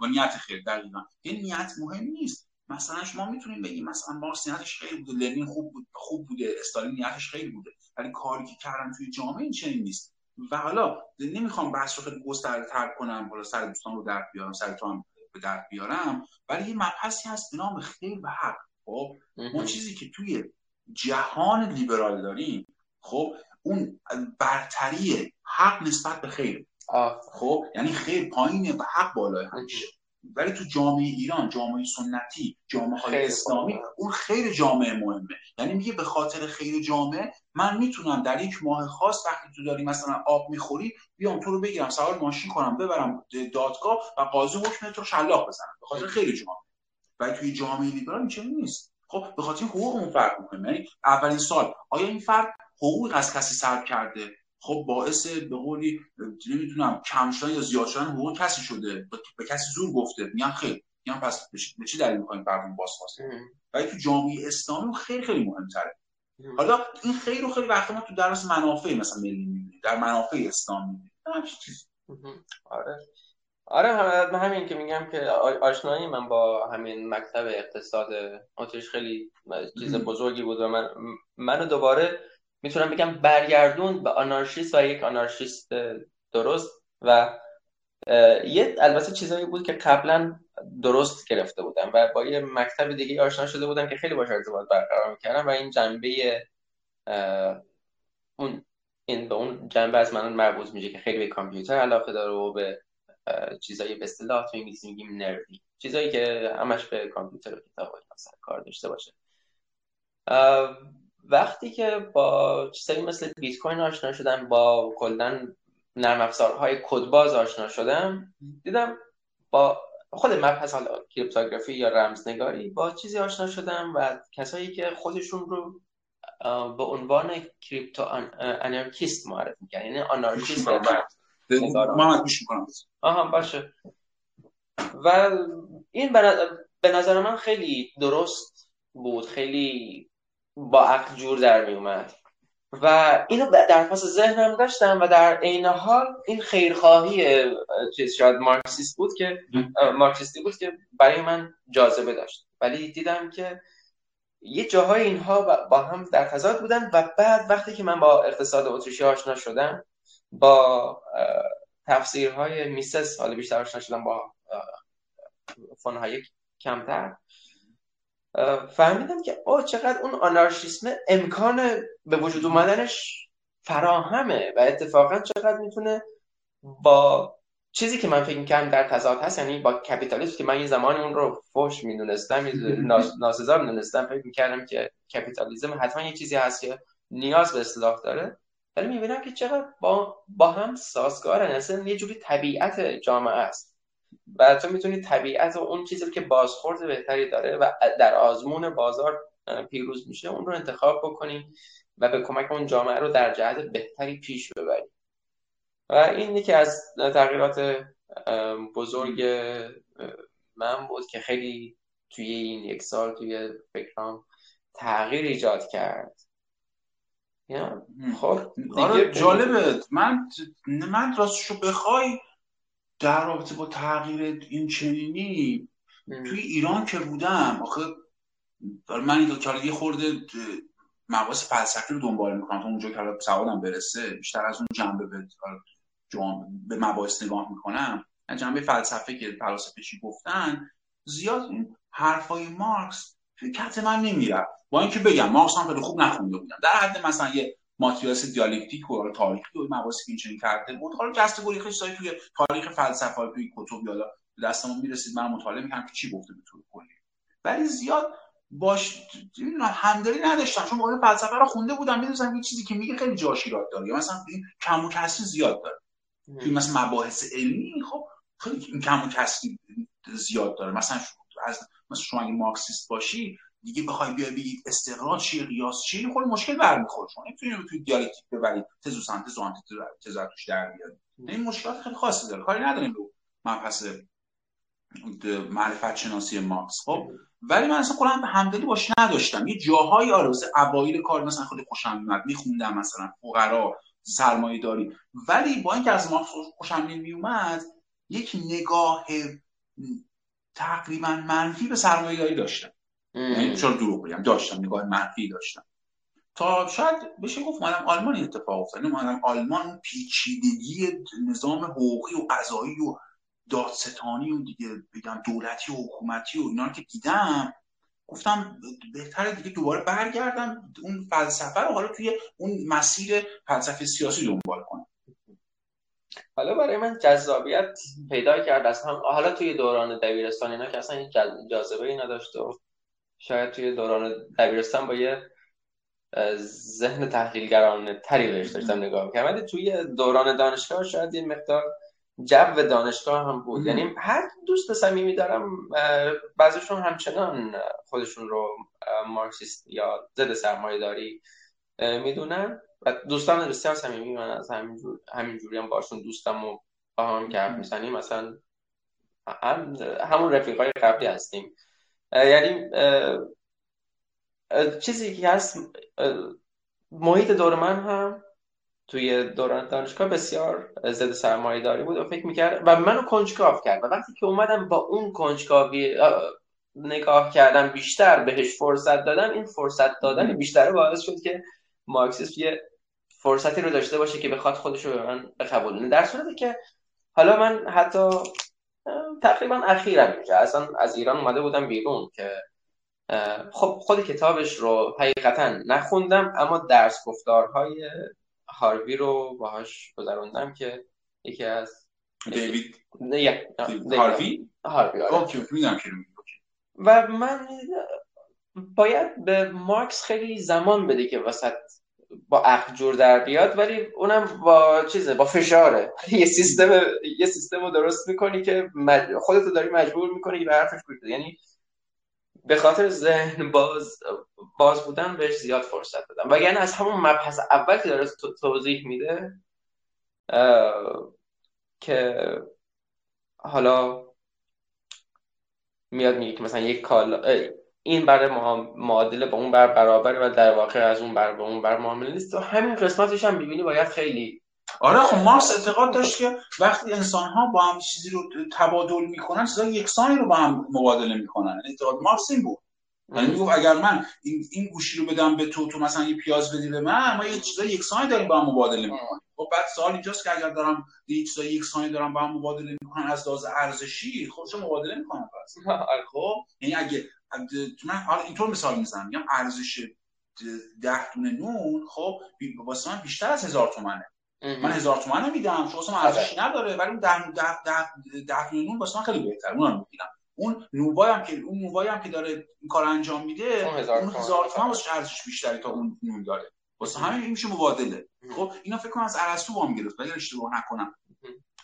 با نیت خیر دقیقا. این نیت مهم نیست. مثلا شما می‌تونیم بگیم مثلا مارکس نیتش خیلی بوده لنین خوب بود خوب بوده استالین نیتش خیلی بوده ولی کاری که کردن توی جامعه این چنین نیست. و حالا نمی‌خوام بحث رو خیلی گسترده تر کنم بالا سر دوستان رو در بیارم سر تو هم به در بیارم ولی یه مبحثی هست به نام خیر و حق. خب اون چیزی که توی جهان لیبرال داریم خب اون برتری حق نسبت به خیر. خب یعنی خیر پایینه و حق بالای همیشه ولی تو جامعه ایران جامعه سنتی جامعه های اسلامی اون خیر جامعه مهمه. یعنی میگه به خاطر خیر جامعه من می‌تونم در یک ماه خاص وقتی تو داری مثلا آب می‌خوری بیام تو رو بگیرم سوار ماشین کنم ببرم دادگاه و قاضی حکم تو رو شلاق بزنم. به خاطر خیر جامعه. ولی توی جامعه لیبرال چه نیست. خب به خاطر حقوق اون فرد می‌کنه یعنی اولین سال آیا این فرد حقوق از کسی سلب کرده. خب باعث به قولی نمی‌دونم کم شدن یا زیاد شدن حقوق کسی شده. به کسی زور گفته. میگن خیر. میگن پس به چی دلیل می‌خوایم فرمون بازخواست ولی تو جامعه اسلامی خیلی خیلی مهمتره. حالا این خیر رو خیلی وقت ما تو درس منافع مثلا ملی می‌بینیم. در منافع اسلام می‌بینیم. آره. آره همین که میگم که آشنایی من با همین مکتب اقتصاد اتریش خیلی چیز بزرگی بود و من منو دوباره می‌تونم بگم برگردون به آنارشیست و یک آنارشیست درست و یه البته چیزایی بود که قبلا درست گرفته بودم و با یه مکتب دیگه آشنا شده بودم که خیلی باش ارتباط برقرار می‌کردم و این جنبه اون این به اون جنبه از من مربوط میشه که خیلی به کامپیوتر علاقه داره و به چیزایی به اصطلاح تو انگلیسی میگیم نردی چیزایی که همش به کامپیوتر و کتاب کار داشته باشه. وقتی که با چیزایی مثل بیت کوین آشنا شدم با کلا نرم افزارهای کدباز آشنا شدم دیدم با خود مبحث حالا کریپتوگرافی یا رمزنگاری با چیزی آشنا شدم و کسایی که خودشون رو به عنوان کریپتو انارکیست معرفی می‌کنن یعنی آنارکیست محمد می‌کنم آها باشه. و این به نظر من خیلی درست بود خیلی با عقل جور در می اومد و اینو در پاس ذهنم داشتم و در عین حال این خیرخواهی چیز شاید مارکسیست بود که مارکسیستی بود که برای من جاذبه داشت. ولی دیدم که یه جاهای اینها با هم در تضاد بودن و بعد وقتی که من با اقتصاد اتریشی آشنا شدم با تفسیرهای میسس حالا بیشتر آشنا شدم با فون کمتر فهمیدم که او چقدر اون آنارشیسم امکان به وجود اومدنش فراهمه و اتفاقا چقدر می‌تونه با چیزی که من فکر می‌کردم در تضاد هست یعنی با کپیتالیسم که من یه زمانی اون رو فوش می‌دونستم (laughs) ناسزا می‌دونستم فکر می‌کردم که کپیتالیسم حتما یه چیزی هست که نیاز به اصلاح داره. ولی می‌بینم که چقدر با, با هم سازگارن اصلا یه جوری طبیعت جامعه است. و تو می‌تونی طبیعت و اون چیزی که بازخورد بهتری داره و در آزمون بازار پیروز میشه اون رو انتخاب بکنیم و به کمک اون جامعه رو در جهت بهتری پیش ببریم و این یکی از تغییرات بزرگ من بود که خیلی توی این یک سال توی فکرام تغییر ایجاد کرد. خب آره جالبه. من من راستشو بخوای در رابطه با تغییر این چنینی توی ایران که بودم آخه من این یه خورده مباحث فلسفی رو دنبال می‌کنم تا اونجا که سوادم برسه. بیشتر از اون جنبه به به مباحث نگاه می‌کنم. جنبه فلسفه که فلاسفه چی گفتن زیاد این حرفای مارکس توی کت من نمی‌رفت. با اینکه بگم مارکس هم خیلی خوب نخونده بودم. در حد مثلا یه ماتریاس دیالکتیک و تاریخی و مباحثی که اینچنین کرده بود. حالا جست گریخش سای توی تاریخ فلسفه توی کتب یالا دستمون می‌رسید من مطالعه می‌کنم که چی گفته به طور کلی. ولی زیاد باش همدلی نداشتم چون مورد فلسفه رو خونده بودم می‌دونستم یه چیزی که میگه خیلی جاش ایراد داره. یا مثلا این کم و کسری زیاد داره. توی مثلا مباحث علمی خب خیلی این کم و کسری زیاد داره. مثلا از مثلا شما اگه مارکسیست باشی دیگه بخوای بیای بگید استقرار چیه قیاس چیه؟ خود مشکل برمیخوره شما. نمی‌تونید توی دیالکتیک ببرید تز و سنتز و آنتیتز توش در بیارید این مشکلات خیلی خاصی داره. کاری نداریم رو مبحث معرفت شناسی مارکس. خب ولی من اصلا کلا همدلی باش نداشتم. یه جاهایی آره اوایل کار مثلا خیلی خوشم میاد میخوندم مثلا فقرا سرمایه داری ولی با اینکه از مارکس خوشم نمیومد یک نگاه تقریبا منفی به سرمایه داری داشتم. یعنی چرا دروغ بگم داشتم نگاه منفی داشتم. تا شاید بشه گفت مادم آلمان اتفاق افتاد. مادم آلمان پیچیدگی نظام حقوقی و قضایی و دادستانی و دیگه بگم دولتی و حکومتی و اینا که دیدم گفتم بهتره دیگه دوباره برگردم اون فلسفه رو حالا توی اون مسیر فلسفه سیاسی دنبال کنم. حالا برای من جذابیت پیدا کرد. از هم حالا توی دوران دبیرستان اینا که اصلا جاذبه ای نداشت و شاید توی دوران دبیرستان با یه ذهن تحلیلگرانه تری بهش داشتم نگاه می‌کردم. ولی توی دوران دانشگاه شاید یه مقدار جو دانشگاه هم بود. یعنی هر دوست صمیمی دارم بعضیشون همچنان خودشون رو مارکسیست یا ضد سرمایه داری می‌دونن و دوستان بسیار صمیمی من از همین همینجوری هم باشون دوستم و با هم که حرف می‌زنیم. مثلا هم همون رفیقای قبلی هستیم. یعنی چیزی که هست محیط دور من هم توی دوران دانشگاه بسیار ضد سرمایه داری بود و فکر می‌کرد و منو کنجکاو کرد و وقتی که اومدم با اون کنجکاوی نگاه کردم بیشتر بهش فرصت دادم این فرصت دادن بیشتر باعث شد که مارکسیسم یه فرصتی رو داشته باشه که بخواد خودش رو به من بقبولونه در صورتی که حالا من حتی تقریبا اخیرا اینجا. اصلا از ایران اومده بودم بیرون که خب خود کتابش رو حقیقتا نخوندم اما درس گفتارهای هاروی رو باهاش گذروندم که یکی از دیوید. هاروی؟ هاروی آره. و من باید به مارکس خیلی زمان بده که وسط با عقل جور در بیاد ولی اونم با چیزه با فشاره. (laughs) یه سیستم یه سیستم رو درست می‌کنی که مج... خودتو داری مجبور می‌کنی که به حرفش گوش یعنی به خاطر ذهن باز باز بودن بهش زیاد فرصت دادم. و یعنی از همون مبحث اول که داره توضیح میده که حالا میاد میگه که مثلا یک کال این برای معادله با اون بر برابره و در واقع از اون بر به اون بر معامله نیست. و همین قسمتش هم می‌بینی باید خیلی آره خب مارکس اعتقاد داشت که وقتی انسان ها با هم چیزی رو تبادل می‌کنن چیزای یکسانی رو با هم مبادله می‌کنن. اعتقاد مارکس این بود. یعنی می‌گفت اگر من این, این گوشی رو بدم به تو تو مثلا یه پیاز بدی به من ما یه چیزای یکسانی داریم با هم مبادله می‌کنیم. خب بعد سوال اینجاست که اگر دارم یه چیزای یکسانی دارم با هم مبادله می‌کنن از لحاظ ارزشی خب چه مبادله می‌کنم پس؟ (laughs) خب. یعنی اگه من حالا اینطور مثال می‌زنم میگم ارزش ده دونه نون خب واسه من بیشتر از هزار تومنه. من هزار تومن میدم شما اصلا ارزشی آره. نداره ولی اون ده ده ده ده نون واسه من خیلی بهتر اون رو می‌گیرم. اون نوبای هم که اون نوبای هم که داره این کار انجام میده اون هزار تومن. واسه ارزش بیشتری تا اون نون داره. واسه همین این میشه مبادله. خب اینا فکر کنم از ارسطو وام گرفت اگر اشتباه نکنم.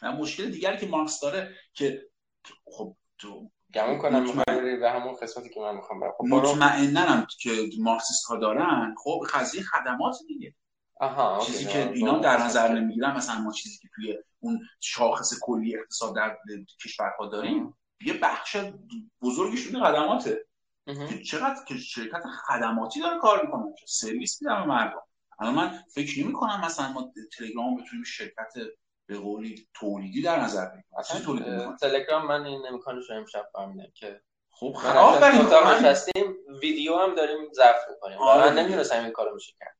مشکل دیگری که مارکس داره که خب گمون کنم می‌خوام به همون قسمتی که من می‌خوام خب مطمئنم که مارکسیست ها دارن. خب قضیه خدمات دیگه. آها چیزی که اینا در نظر نمی‌گیرن مثلا ما چیزی که توی اون شاخص کلی اقتصاد در کشورها داریم یه بخش بزرگش این خدماته. چقدر که شرکت خدماتی داره کار می‌کنه سرویس میدم مردم. الان من فکر نمی کنم مثلا ما تلگرام بتونیم شرکت به قولی تولیدی در نظر بگیریم. تلگرام من این امکانش رو امشب فهمیدم که خب خراب من هستیم ویدیو هم داریم ضبط می‌کنیم. آره من نمی‌دونستم این کارو میشه کرد.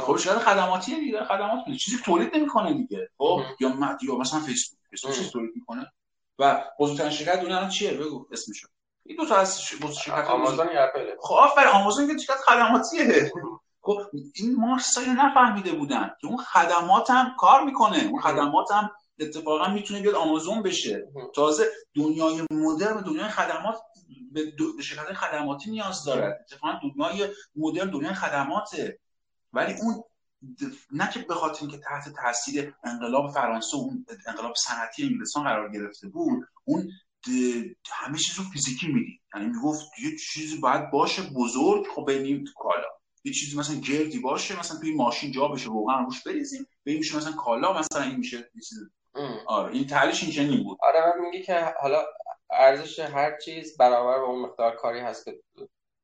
خب شاید خدماتی دیگه؟ خدمات میده چیزی تولید نمی‌کنه دیگه. خب یا یا مثلا فیسبوک. فیسبوک چیزی تولید می‌کنه؟ و بزرگترین شرکت دنیا چیه؟ بگو اسمشو. این دو تا از شرکت آمازون یا اپل؟ خب آفر آمازون که شرکت خدماتیه. خب این مارس نفهمیده بودن که اون خدمات هم کار می‌کنه. اون خدمات هم اتفاقا می‌تونه بیاد آمازون بشه. تازه دنیای مدرن دنیای خدمات به. شرکت خدماتی نیاز داره. اتفاقا دنیای مدرن دنیای خدماته. ولی اون نه که به خاطر اینکه تحت تاثیر انقلاب فرانسه و اون انقلاب صنعتی انگلستان قرار گرفته بود اون همه چیز رو فیزیکی می‌دید. یعنی می‌گفت یه چیزی باید باشه بزرگ خب بینیم تو کالا. یه چیزی مثلا گردی باشه مثلا توی ماشین جا بشه روغن روش بریزیم به میشه مثلا کالا مثلا این میشه یه چیز. آره این تحلیلش این چنین بود. آره من میگه که حالا ارزش هر چیز برابر با اون مقدار کاری هست که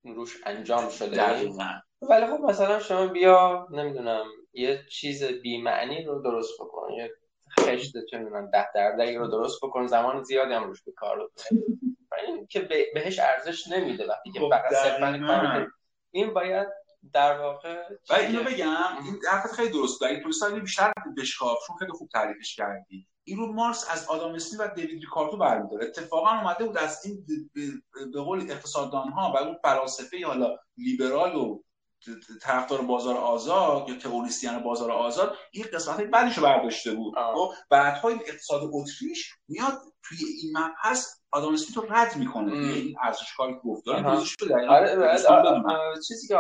روش انجام شده. دقیقاً. ولی خب مثلا شما بیا نمی‌دونم یه چیز بی معنی رو درست بکن یه خشت چه می‌دونم ده درده رو درست بکن زمان زیادی هم روش به کار رو (laughs) این که بهش ارزش نمیده وقتی که خب، فقط صرفا این باید در واقع و اینو بگم این حرفت خیلی درست بود اگه تو بیشتر بشکاف چون خیلی خوب تعریفش کردی. این رو مارس از آدام اسمی و دیوید ریکاردو برمیداره. اتفاقا اومده بود از این به قول اقتصاددان ها و اون فلاسفه حالا لیبرال و طرفدار بازار آزاد یا تئوریسین بازار آزاد این قسمت بعدش رو برداشته بود. خب بعدها این اقتصاد اتریش میاد توی این مبحث آدم اسمیت رو رد می‌کنه این ارزش کاری که گفت آره چیزی که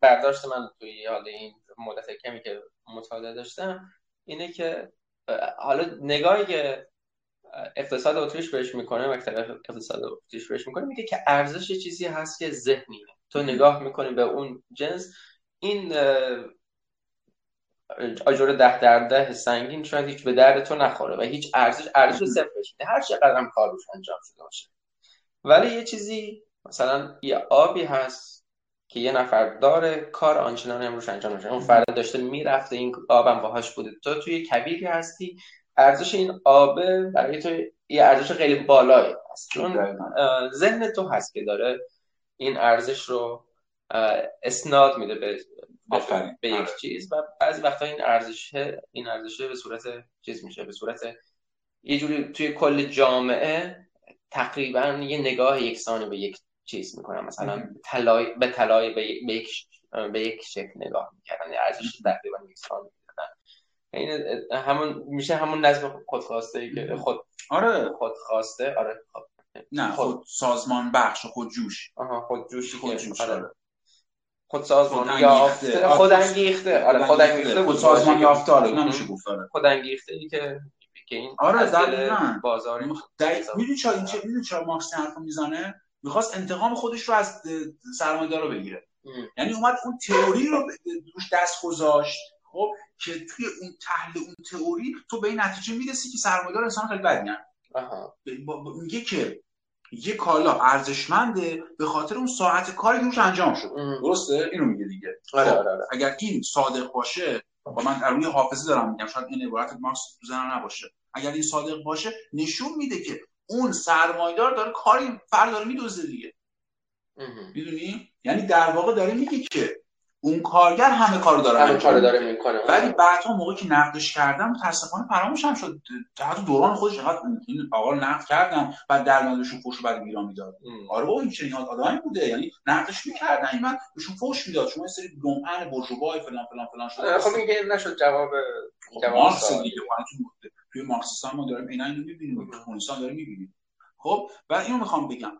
برداشت من توی حال این مدت کمی که مطالعه داشتم اینه که حالا نگاهی که اقتصاد اتریش بهش می‌کنه مکتب اقتصاد اتریش بهش می‌کنه میگه که ارزش چیزی هست که ذهنیه تو نگاه می‌کنی به اون جنس این آجر ده در ده سنگین شاید هیچ به درد تو نخوره و هیچ ارزش ارزش صفرش هر چقدر هم کار روش انجام شده باشه. ولی یه چیزی مثلا یه آبی هست که یه نفر داره کار آنچنان امروش انجام نشه اون فرد داشته می‌رفته این آبم باهاش بوده. تو توی کبیری هستی ارزش این آبه برای تو یه ارزش خیلی بالایی هست. چون ذهن تو هست که داره این ارزش رو اسناد میده به به یک آره. چیز و بعضی وقتا این ارزش این ارزش به صورت چیز میشه به صورت یه جوری توی کل جامعه تقریبا یه نگاه یکسانی به یک چیز می‌کنن مثلا طلای به طلای به یک به یک شکل نگاه می‌کردن ارزش تقریبا یکسان این همون میشه همون نظم خودخواسته ای که خود آره. خودخواسته. آره خود نه خود سازمان بخش خود جوش. آها خود جوشی خود جوش آره. آره. خود سازمان یافته خود انگیخته. آره خود انگیخته خود سازمان یافته آره نمیشه گفت آره خود انگیخته ای که که این آره دقیقاً. بازار می‌دونی چرا این چه می‌دونی چرا مارکس حرفو می‌زنه؟ می‌خواست انتقام خودش رو از سرمایه‌دارا بگیره. یعنی اومد اون تئوری رو روش دست گذاشت خب که توی اون تحلیل اون تئوری تو به این نتیجه می‌رسی که سرمایه‌دار انسان خیلی بدی میگه که یه کالا ارزشمنده به خاطر اون ساعت کاری که روش انجام شد. درسته؟ اینو میگه دیگه. آره خب، آره آره. اگر این صادق باشه با من روی حافظه دارم میگم شاید این عبارت مارکس تو نباشه. اگر این صادق باشه نشون میده که اون سرمایدار داره کاری فرد داره میدوزه دیگه. می‌دونی؟ یعنی در واقع داره میگه که اون کارگر همه کارو داره همه کارو داره می‌کنه. ولی بعدها موقعی که نقدش کردم متاسفانه فراموش هم شد. حتی دوران خودش اینقدر این آقا نقد کردم بعد در موردشون فوش بعد ایران می‌داد. آره بابا این چنین آدمی بوده؟ یعنی نقدش می‌کردن این من بهشون فوش می‌داد. شما سری دمعن برجوبای فلان فلان فلان شده خب این که نشد جواب خب، جواب مارکس دیگه توی مارکسیسم ما داریم اینا اینو می‌بینیم کمونیستان داریم می‌بینیم. خب و اینو می‌خوام بگم.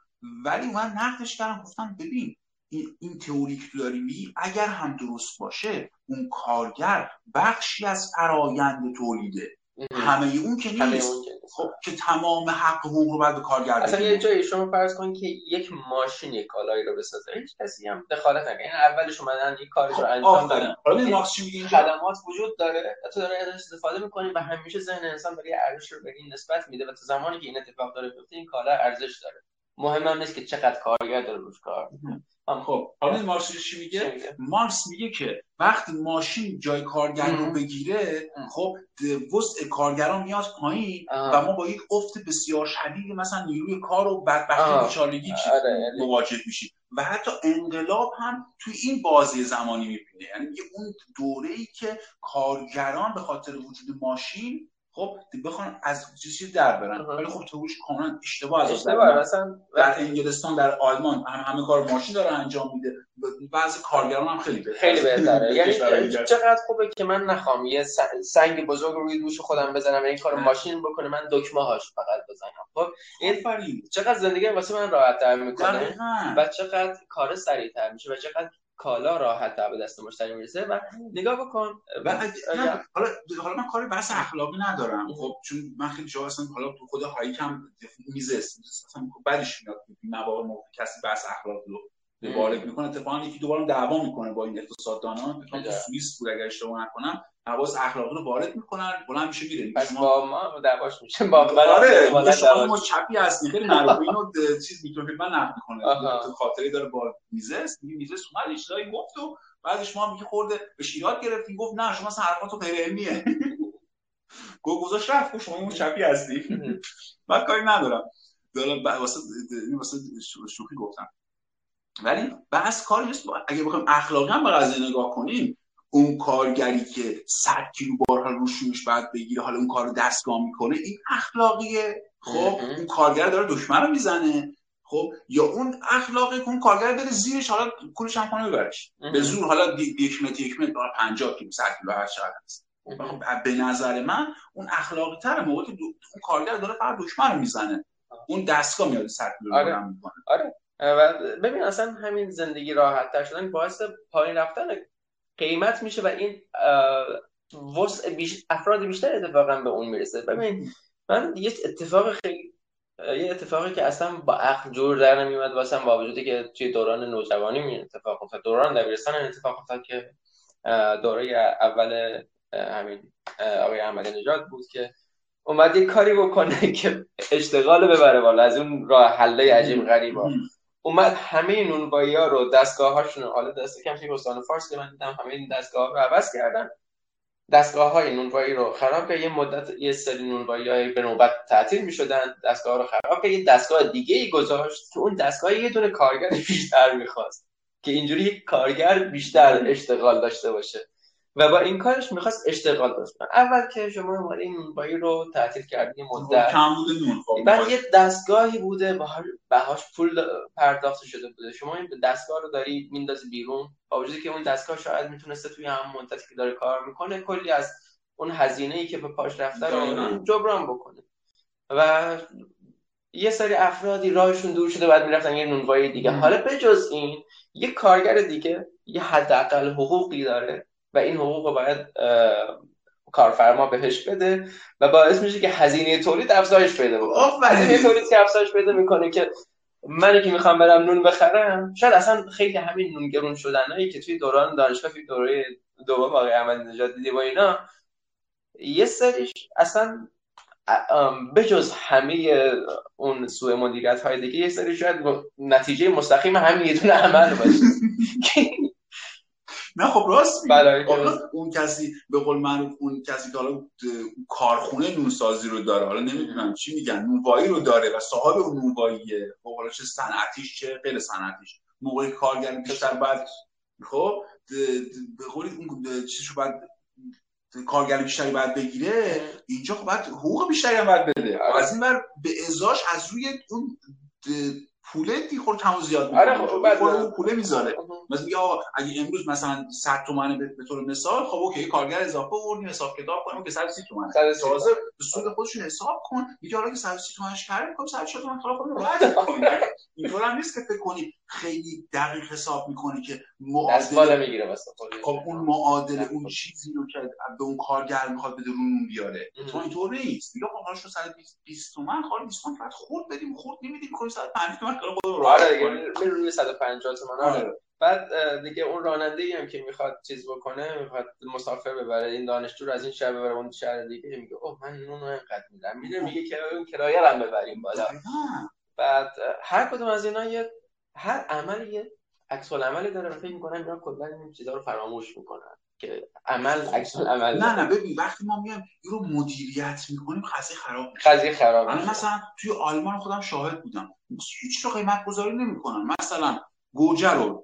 ولی من نقدش کردم گفتم ببین این, این تئوری که داری می اگر هم درست باشه اون کارگر بخشی از فرایند تولیده همه اون که نیست. خب که تمام حق حقوق رو باید به کارگر اصلا یه جایی شما فرض کن که یک ماشین یک کالایی رو بسازه. هیچ کسی هم دخالت نکنه. این یعنی اولش اومدن یک کارش رو انجام دادن. حالا مارکس چی میگه خدمات وجود داره. تو داره ازش استفاده می‌کنی و همیشه ذهن انسان برای ارزش رو به این نسبت میده. و تو زمانی که این اتفاق داره میفته این کالا ارزش داره. مهم هم نیست که چقدر کارگر داره روش کار خب. حالا مارکس چی میگه؟ مارکس میگه که وقتی ماشین جای کارگر رو بگیره خب وسع کارگران میاد پایین و ما با یک افت بسیار شدید مثلا نیروی کار و بدبختی بیچارگی آره، آره. مواجه میشیم. و حتی انقلاب هم توی این بازی زمانی می‌بینه. یعنی اون دوره ای که کارگران به خاطر وجود ماشین خب بخوان از چیزی در برن. ولی خب توش کاملا اشتباه از اشتباه اصلا در انگلستان در آلمان هم همه کار ماشین داره انجام میده. بعضی کارگران هم خیلی بهتره. خیلی بهتره. (laughs) یعنی چقدر خوبه که من نخوام یه سنگ بزرگ روی دوش خودم بزنم این کار ماشین بکنه من دکمه هاش فقط بزنم. خب این چقدر زندگی واسه من راحت تر می‌کنه و چقدر کار سریعتر میشه و چقدر کالا راحت به دست مشتری می‌رسه و نگاه بکن و حالا حالا من کاری بحث اخلاقی ندارم. خب چون من خیلی جا هستم حالا تو خود هایکم میزه. اصلا بعدش میاد. مواقع موقع کسی بحث اخلاقی رو وارد می‌کنه. اتفاقا یکی دوباره دعوا می‌کنه با این اقتصاددانان. تو سوئیس بود اگر اشتباه نکنم. حواس اخلاقی رو وارد می‌کنن بلند میشه میره پس با ما دعواش میشه. با آره شما ما چپی هستی خیلی معروف (laughs) اینو چیز می‌تونه من نقد می‌کنه. تو خاطری داره با میزه میگه میزه اومد اشتباهی گفت و بعدش ما میگه خورده به شیرات گرفتیم. گفت نه شما اصلا حرفاتو غیر علمیه (laughs) گفت گذاشت رفت. شما اون چپی هستی. (laughs) بعد کاری ندارم. دارم واسه واسه شوخی گفتم. ولی بحث کاری نیست. اگه بخوایم اخلاقی هم به قضیه نگاه کنیم اون کارگری که 100 کیلو بارها رو شوش بعد بگیره حالا اون کار رو دستگاه می‌کنه این اخلاقیه. خب اون کارگر داره دشمن رو می‌زنه. خب یا اون اخلاقی که اون کارگر بره زیرش حالا کولش هم کنه ببرش. به زور حالا یک متر یک متر 50 کیلو 100 کیلو هر چقدر هست. خب به نظر من اون اخلاقی تر موقعی اون کارگر داره فقط دشمن رو می‌زنه. اون دستگاه میاد 100 کیلو آره. می‌کنه. آره. و ببین اصلا همین زندگی راحت تر شدن باعث پایین رفتن قیمت میشه و این وسع بیش... افراد بیشتر اتفاقا به اون می‌رسه. ببین من یه اتفاق خیلی یه اتفاقی که اصلا با عقل جور در نمیومد واسه با وجودی که توی دوران نوجوانی می اتفاق افتاد. دوران دبیرستان اتفاق افتاد که دوره اول همین آقای احمدی نژاد بود که اومد یه کاری بکنه (laughs) که اشتغال ببره بالا. از اون راه حله عجیب غریب اومد همه نونوایی ها رو دستگاه هاشون حالا دست کم توی استان فارس که من دیدم همه این دستگاه رو عوض کردن. دستگاه های نونوایی رو خراب که یه مدت یه سری نونوایی های به نوبت تعطیل می شدن دستگاه رو خراب که یه دستگاه دیگه ای گذاشت که اون دستگاه یه دونه کارگر (laughs) بیشتر می‌خواست که اینجوری کارگر بیشتر اشتغال داشته باشه. و با این کارش می‌خواست اشتغال داشت. اول که شما اومدی نونبایی رو تعطیل کردی مدت. کم بوده بعد یه دستگاهی بوده بهاش پول پرداخت شده بوده. شما این دستگاه رو داری میندازی بیرون. با وجودی که اون دستگاه شاید می‌تونسته توی هم مدتی که داره کار می‌کنه کلی از اون هزینه ای که به پاش رفته رو جبران بکنه. و یه سری افرادی راهشون دور شده بعد می‌رفتن یه نونوایی دیگه. حالا بجز این یه کارگر دیگه یه حداقل حقوقی داره. و این حقوق رو باید کارفرما بهش بده و باعث میشه که هزینه تولید افزایش پیدا بکنه. هزینه تولید که افزایش پیدا می‌کنه که منی که می‌خوام برم نون بخرم شاید اصلا خیلی همین نون گرون شدنایی که توی دوران دانشگاه توی دوره دوم آقای احمد نژاد دیدی با اینا یه سریش اصلا بجز همه اون سوء مدیریت های دیگه یه سری شاید نتیجه مستقیم همین یه دونه عمل باشه. (laughs) نه خب راست بله اون کسی به قول معروف اون کسی که حالا کارخونه نونسازی رو داره حالا نمی‌دونم چی میگن نونوایی رو داره و صاحب اون نونواییه. خب حالا چه صنعتیش چه غیر صنعتیش. موقع کارگر بیشتر بعد خب به قول اون چیزشو بعد کارگر بیشتری باید بگیره. اینجا خب باید حقوق بیشتری هم باید بده. آره. از این بر به ازاش از روی اون پوله دیخور کم زیاد می‌کنه آره خب اون پوله می‌ذاره. مثلا میگه آقا اگه امروز مثلا 100 تومن به طور مثال خب اوکی کارگر اضافه آوردیم حساب کتاب کنیم که 130 تومن. تازه به سود خودشون حساب کن میگه حالا که 130 تومنش کرد خب 140 تومن خلاص کنه بعد. اینطور هم نیست که فکر کنی خیلی دقیق حساب می‌کنی که معادله می‌گیره خب اون معادله اون چیزی رو که به اون کارگر می‌خواد بده رو بیاره. تو اینطور نیست. میگه خب حالا سر 20 تومن خالی 20 تومن خورد بدیم خورد نمیدیم کنی سر 5 تومن خود رو آره دیگه روی 150 تومن. آره. بعد دیگه اون راننده ای هم که می‌خواد چیز بکنه می‌خواد مسافر ببره این دانشجو رو از این شهر ببره اون شهر دیگه میگه اوه من اینو انقدر میدم. میره میگه که اون کرایه رو هم ببریم بالا. بعد هر کدوم از اینا یه هر عمل یه عکس عملی داره فکر می‌کنن اینا کلا این چیزا رو فراموش می‌کنن که عمل عکس عمل نه نه ببین وقتی ما میایم رو مدیریت می‌کنیم قضیه خراب میشه. قضیه خراب میشه. مثلا توی آلمان خودم شاهد بودم. هیچ رو قیمت گذاری نمی‌کنن. مثلا گوجه رو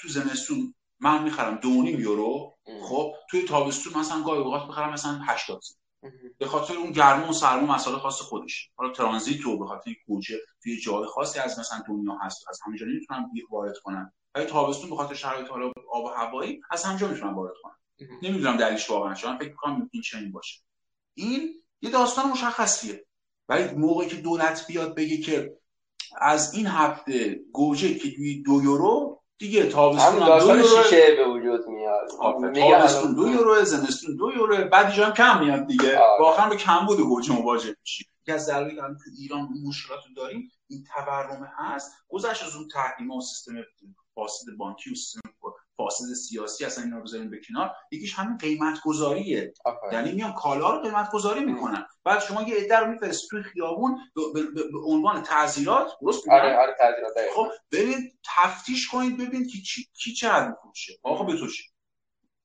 تو زمستون من می‌خرم دو یورو. خب توی تابستون مثلا گاهی اوقات می‌خرم مثلا 80 به خاطر اون گرما و سرما مسائل خاص خودش حالا ترانزیت رو به خاطر گوجه توی جای خاصی از مثلا دنیا هست از همینجا نمی‌تونن وارد کنن. ولی تابستون به خاطر شرایط حالا آب و هوایی از همینجا می‌تونن وارد کنن. نمی‌دونم دلیلش واقعا چون فکر کنم این چنین باشه. این یه داستان مشخصیه. ولی موقعی که دولت بیاد بگه که از این هفته گوجه که توی دو یورو دیگه تابستون دو یورو شیشه به وجود میاد. تابستون دو یورو زمستون دو یورو بعد هم کم میاد دیگه. واقعا به کم بود گوجه مواجه میشی. که از ضروری که تو ایران مشکلات داریم این تورم هست. گذشت از اون تحریم و سیستم فاسد بانکی و سیستم فاسد سیاسی اصلا اینا رو بذاریم به کنار. یکیش همین قیمت گذاریه یعنی میان کالا رو قیمت گذاری می‌کنن. بعد شما یه عده رو میفرست توی خیابون به عنوان تعذیرات درست آره آره تعذیرات خب برید تفتیش کنید ببینید که کی, کی چقدر میفروشه. آقا به تو چی؟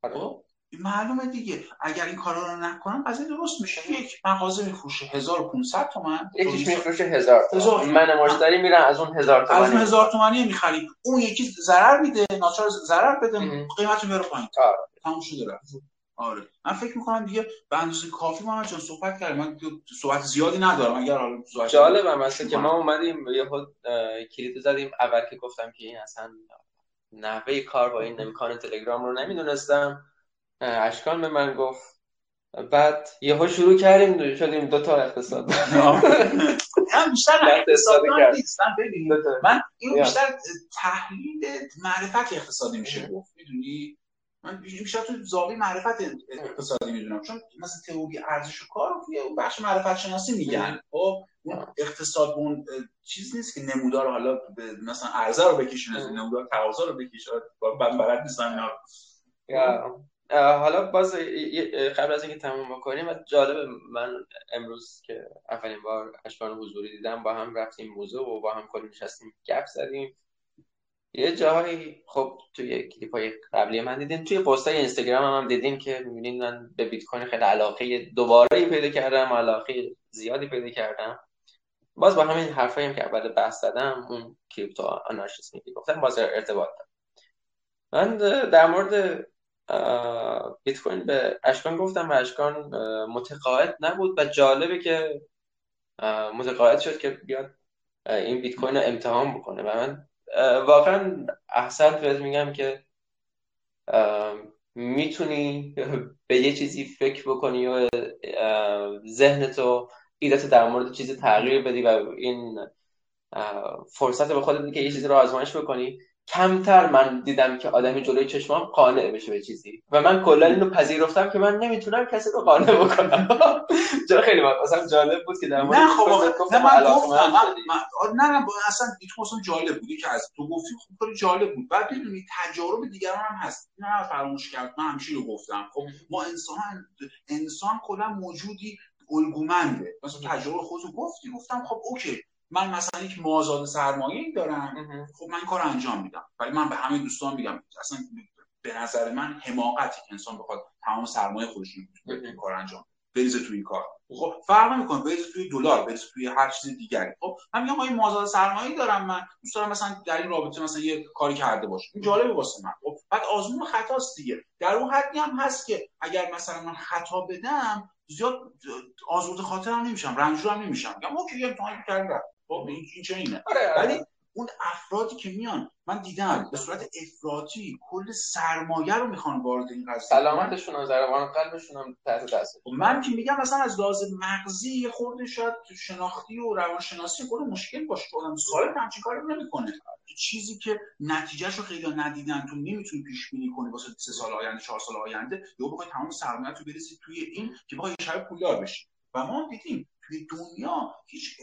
آره. خب؟ معلومه دیگه. اگر این کارا رو نکنم قضیه درست میشه. یک مغازه میفروشه. 1500 تومن. یکیش میفروشه 1000 تومن. من مشتری میرم از اون 1000 تومن از اون 1000 تومانی می‌خریم. اون یکی ضرر میده ناچار ضرر بده قیمت رو میاره پایین. آره. تموم شده رفت. آره. من فکر می‌کنم دیگه به اندازه کافی ما چون صحبت کردیم من صحبت زیادی ندارم. اگر حالا جالبه مثلا که ما اومدیم یه خود کلید زدیم. اول که گفتم که این اصلا نحوه کار با این امکان تلگرام رو نمی‌دونستم. اشکان به من گفت. بعد یهو شروع کردیم شدیم دو تا اقتصاد. (laughs) هم بیشتر اقتصاد نیست. من این بیشتر تحلیل معرفت اقتصادی میشه. گفت می‌دونی؟ من بیشتر تو زاویه معرفت اقتصادی می‌دونم. چون مثلا تئوری ارزش و کار رو توی بخش معرفت شناسی میگن خب اون اقتصاد اون چیز نیست که نمودار حالا مثلا ارزه رو بکشونه نمودار تقاضا رو بکشه. بلد نیستم اینا حالا باز قبل از اینکه تموم بکنیم جالب من امروز که اولین بار اشکان حضوری دیدم با هم رفتیم موضوع و با هم کلی نشستیم گپ زدیم. یه جاهایی خب توی کلیپ های قبلی من دیدیم توی پست های اینستاگرام هم, هم دیدیم که می‌بینید من به بیت کوین خیلی علاقه دوباره پیدا کردم علاقه زیادی پیدا کردم. باز با همین حرفایی هم که اول بحث زدم اون کریپتو آنارشیسمی گفتم باز ارتباط دارم. من در مورد بیت کوین به اشکان گفتم و اشکان متقاعد نبود و جالبه که متقاعد شد که بیاد این بیت کوین رو امتحان بکنه. و من واقعا احسن بهت میگم که می‌تونی به یه چیزی فکر بکنی و ذهنتو ایدت در مورد چیزی تغییر بدی و این فرصت به خودت که یه چیزی رو آزمایش بکنی. کمتر من دیدم که آدمی جلوی چشمام قانع بشه به چیزی. و من کلا اینو پذیرفتم که من نمی‌تونم کسی رو قانع بکنم. (laughs) چرا خیلی مثلا جالب بود که در مورد نه خب نه من گفتم نه نه اصلا اصلا جالب بودی که از تو گفتی خوب خیلی جالب بود. بعد می‌دونی تجارب دیگران هم هست. نه فراموش کرد. من همیشه رو گفتم. خب ما انسان انسان کلا موجودی الگومنده. مثلا تجربه خودتو گفتی گفتم خب اوکی. من مثلا یک مازاد سرمایه دارم. خب من کار انجام میدم. ولی من به همه دوستان میگم اصلا به نظر من حماقتی انسان بخواد تمام سرمایه خودش رو کار انجام بریزه توی این کار. خب فرق نمی‌کنه بریزه توی دلار بریزه توی هر چیز دیگری. خب من میگم این مازاد سرمایه دارم من. دوست دارم مثلا در این رابطه مثلا یه کاری کرده باشه این جالبه واسه من. خب بعد آزمون خطاست دیگه. در اون حدی هم هست که اگر مثلا من خطا بدم زیاد آزرده خاطر هم نمیشم رنجور هم نمیشم. میگم اوکی امتحان کردم. خب این چه اینه؟ آره، آره. ولی اون افرادی که میان من دیدم به صورت افراطی کل سرمایه رو می‌خوان وارد این قضیه سلامتشون و ضربان قلبشون هم تحت دست خب من که میگم مثلا از لحاظ مغزی یه خورده شاید شناختی و روانشناسی خود مشکل باشه. آدم سایت همچین کاری نمی‌کنه. چیزی که نتیجهش رو خیلی ندیدن تو نمی‌تونی پیش بینی کنی واسه سه سال آینده چهار سال آینده یا بخوای تمام سرمایه رو بریزی توی این که بخوای شب پولدار بشی. و ما دیدیم توی دنیا هیچ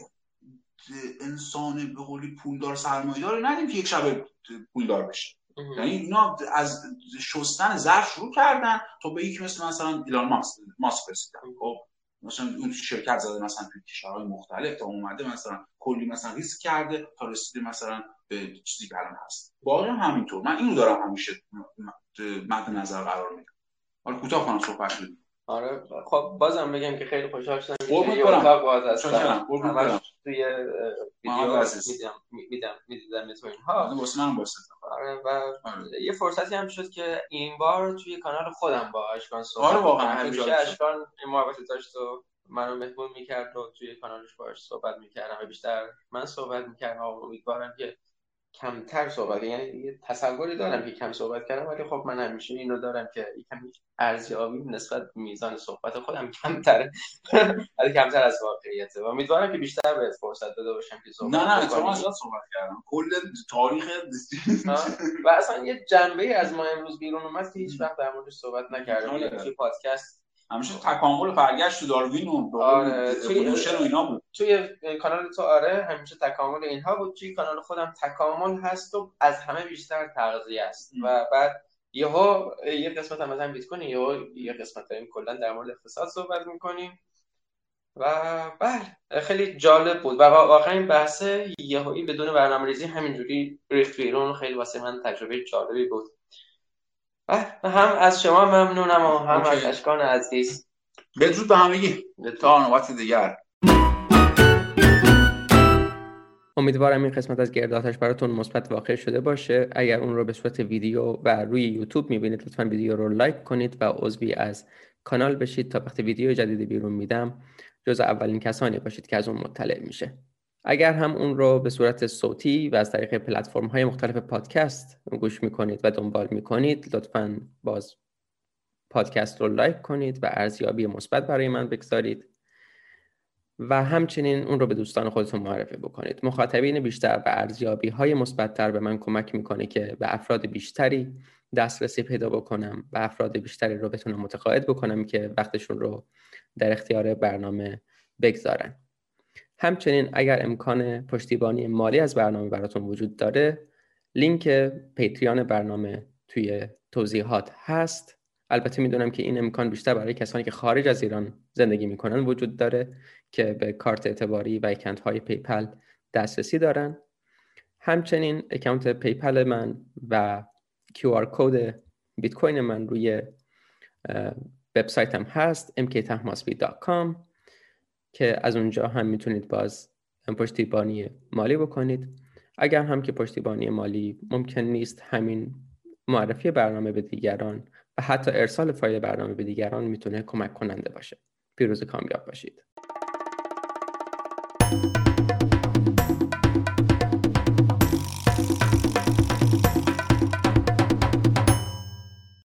انسان به قولی پولدار سرمایه‌دار ندیم که یک شب پولدار بشه. یعنی اینا از شستن ظرف شروع کردن تا به یک مثل مثلا ایلان ماسک ماسک رسیدن. خب مثلا اون شرکت زده مثلا توی کشورهای مختلف تا اومده مثلا کلی مثلا ریسک کرده تا رسیده مثلا به چیزی که الان هست. باقی هم همینطور. من اینو دارم همیشه مد نظر قرار میدم. حالا کوتاه کنم صحبت آره خب بازم بگم که خیلی خوشحال شدم که یه اتاق باز هستم. توی ویدیو میدم می‌دیدم تو اینها. آره و آره. یه فرصتی هم شد که این بار توی کانال خودم با اشکان صحبت آره واقعا همیشه اشکان این محبت داشت و منو مهمون می‌کرد و توی کانالش باش صحبت می‌کردم. و بیشتر من صحبت می‌کردم و امیدوارم که کمتر صحبت یعنی یه تصوری دارم که کم صحبت کردم ولی خب من همیشه اینو دارم که یکم ارزیابی نسبت میزان صحبت خودم کمتره. (laughs) ولی کمتر از واقعیته. و امیدوارم که بیشتر به فرصت داده باشم که صحبت نه نه شما زیاد صحبت کردم. کل تاریخ و اصلا یه جنبه از ما امروز بیرون اومد که هیچ وقت در موردش صحبت نکردم. توی پادکست همیشه تکامل برگشت تو داروین و آره توی و اینا بود. توی کانال تو آره همیشه تکامل اینها بود. توی کانال خودم تکامل هست و از همه بیشتر تغذیه است. و بعد یهو یه قسمت هم مثلا بیت کنی یهو یه قسمت داریم کلا در مورد اقتصاد صحبت می‌کنیم. و بله خیلی جالب بود. و واقعا این بحث یهویی بدون برنامه‌ریزی همینجوری ریخت بیرون. خیلی واسه من تجربه جالبی بود. هم از شما ممنونم و هم از اشکان عزیز. بدرود به همگی تا نوبت دیگر. امیدوارم این قسمت از گرداتش براتون مثبت واقع شده باشه. اگر اون رو به صورت ویدیو و روی یوتیوب می‌بینید لطفا ویدیو رو لایک کنید و عضوی از کانال بشید. تا وقتی ویدیو جدیدی بیرون میدم جز اولین کسانی باشید که از اون مطلع میشه. اگر هم اون رو به صورت صوتی و از طریق پلتفرم های مختلف پادکست گوش می‌کنید و دنبال می‌کنید لطفا باز پادکست رو لایک کنید و ارزیابی مثبت برای من بگذارید و همچنین اون رو به دوستان خودتون معرفی بکنید. مخاطبین بیشتر و ارزیابی های مثبتتر به من کمک می‌کنه که به افراد بیشتری دسترسی پیدا بکنم و افراد بیشتری رو بتونم متقاعد بکنم که وقتشون رو در اختیار برنامه بگذارن. همچنین اگر امکان پشتیبانی مالی از برنامه براتون وجود داره لینک Patreon برنامه توی توضیحات هست. البته می‌دونم که این امکان بیشتر برای کسانی که خارج از ایران زندگی می‌کنن وجود داره که به کارت اعتباری و account های PayPal دسترسی دارن. همچنین اکانت PayPal من و QR code Bitcoin من روی وبسایتم هست mktahmasbi.com که از اونجا هم می‌تونید باز پشتیبانی مالی بکنید. اگر هم که پشتیبانی مالی ممکن نیست همین معرفی برنامه به دیگران و حتی ارسال فایل برنامه به دیگران می‌تونه کمک کننده باشه. پیروز کامیاب باشید.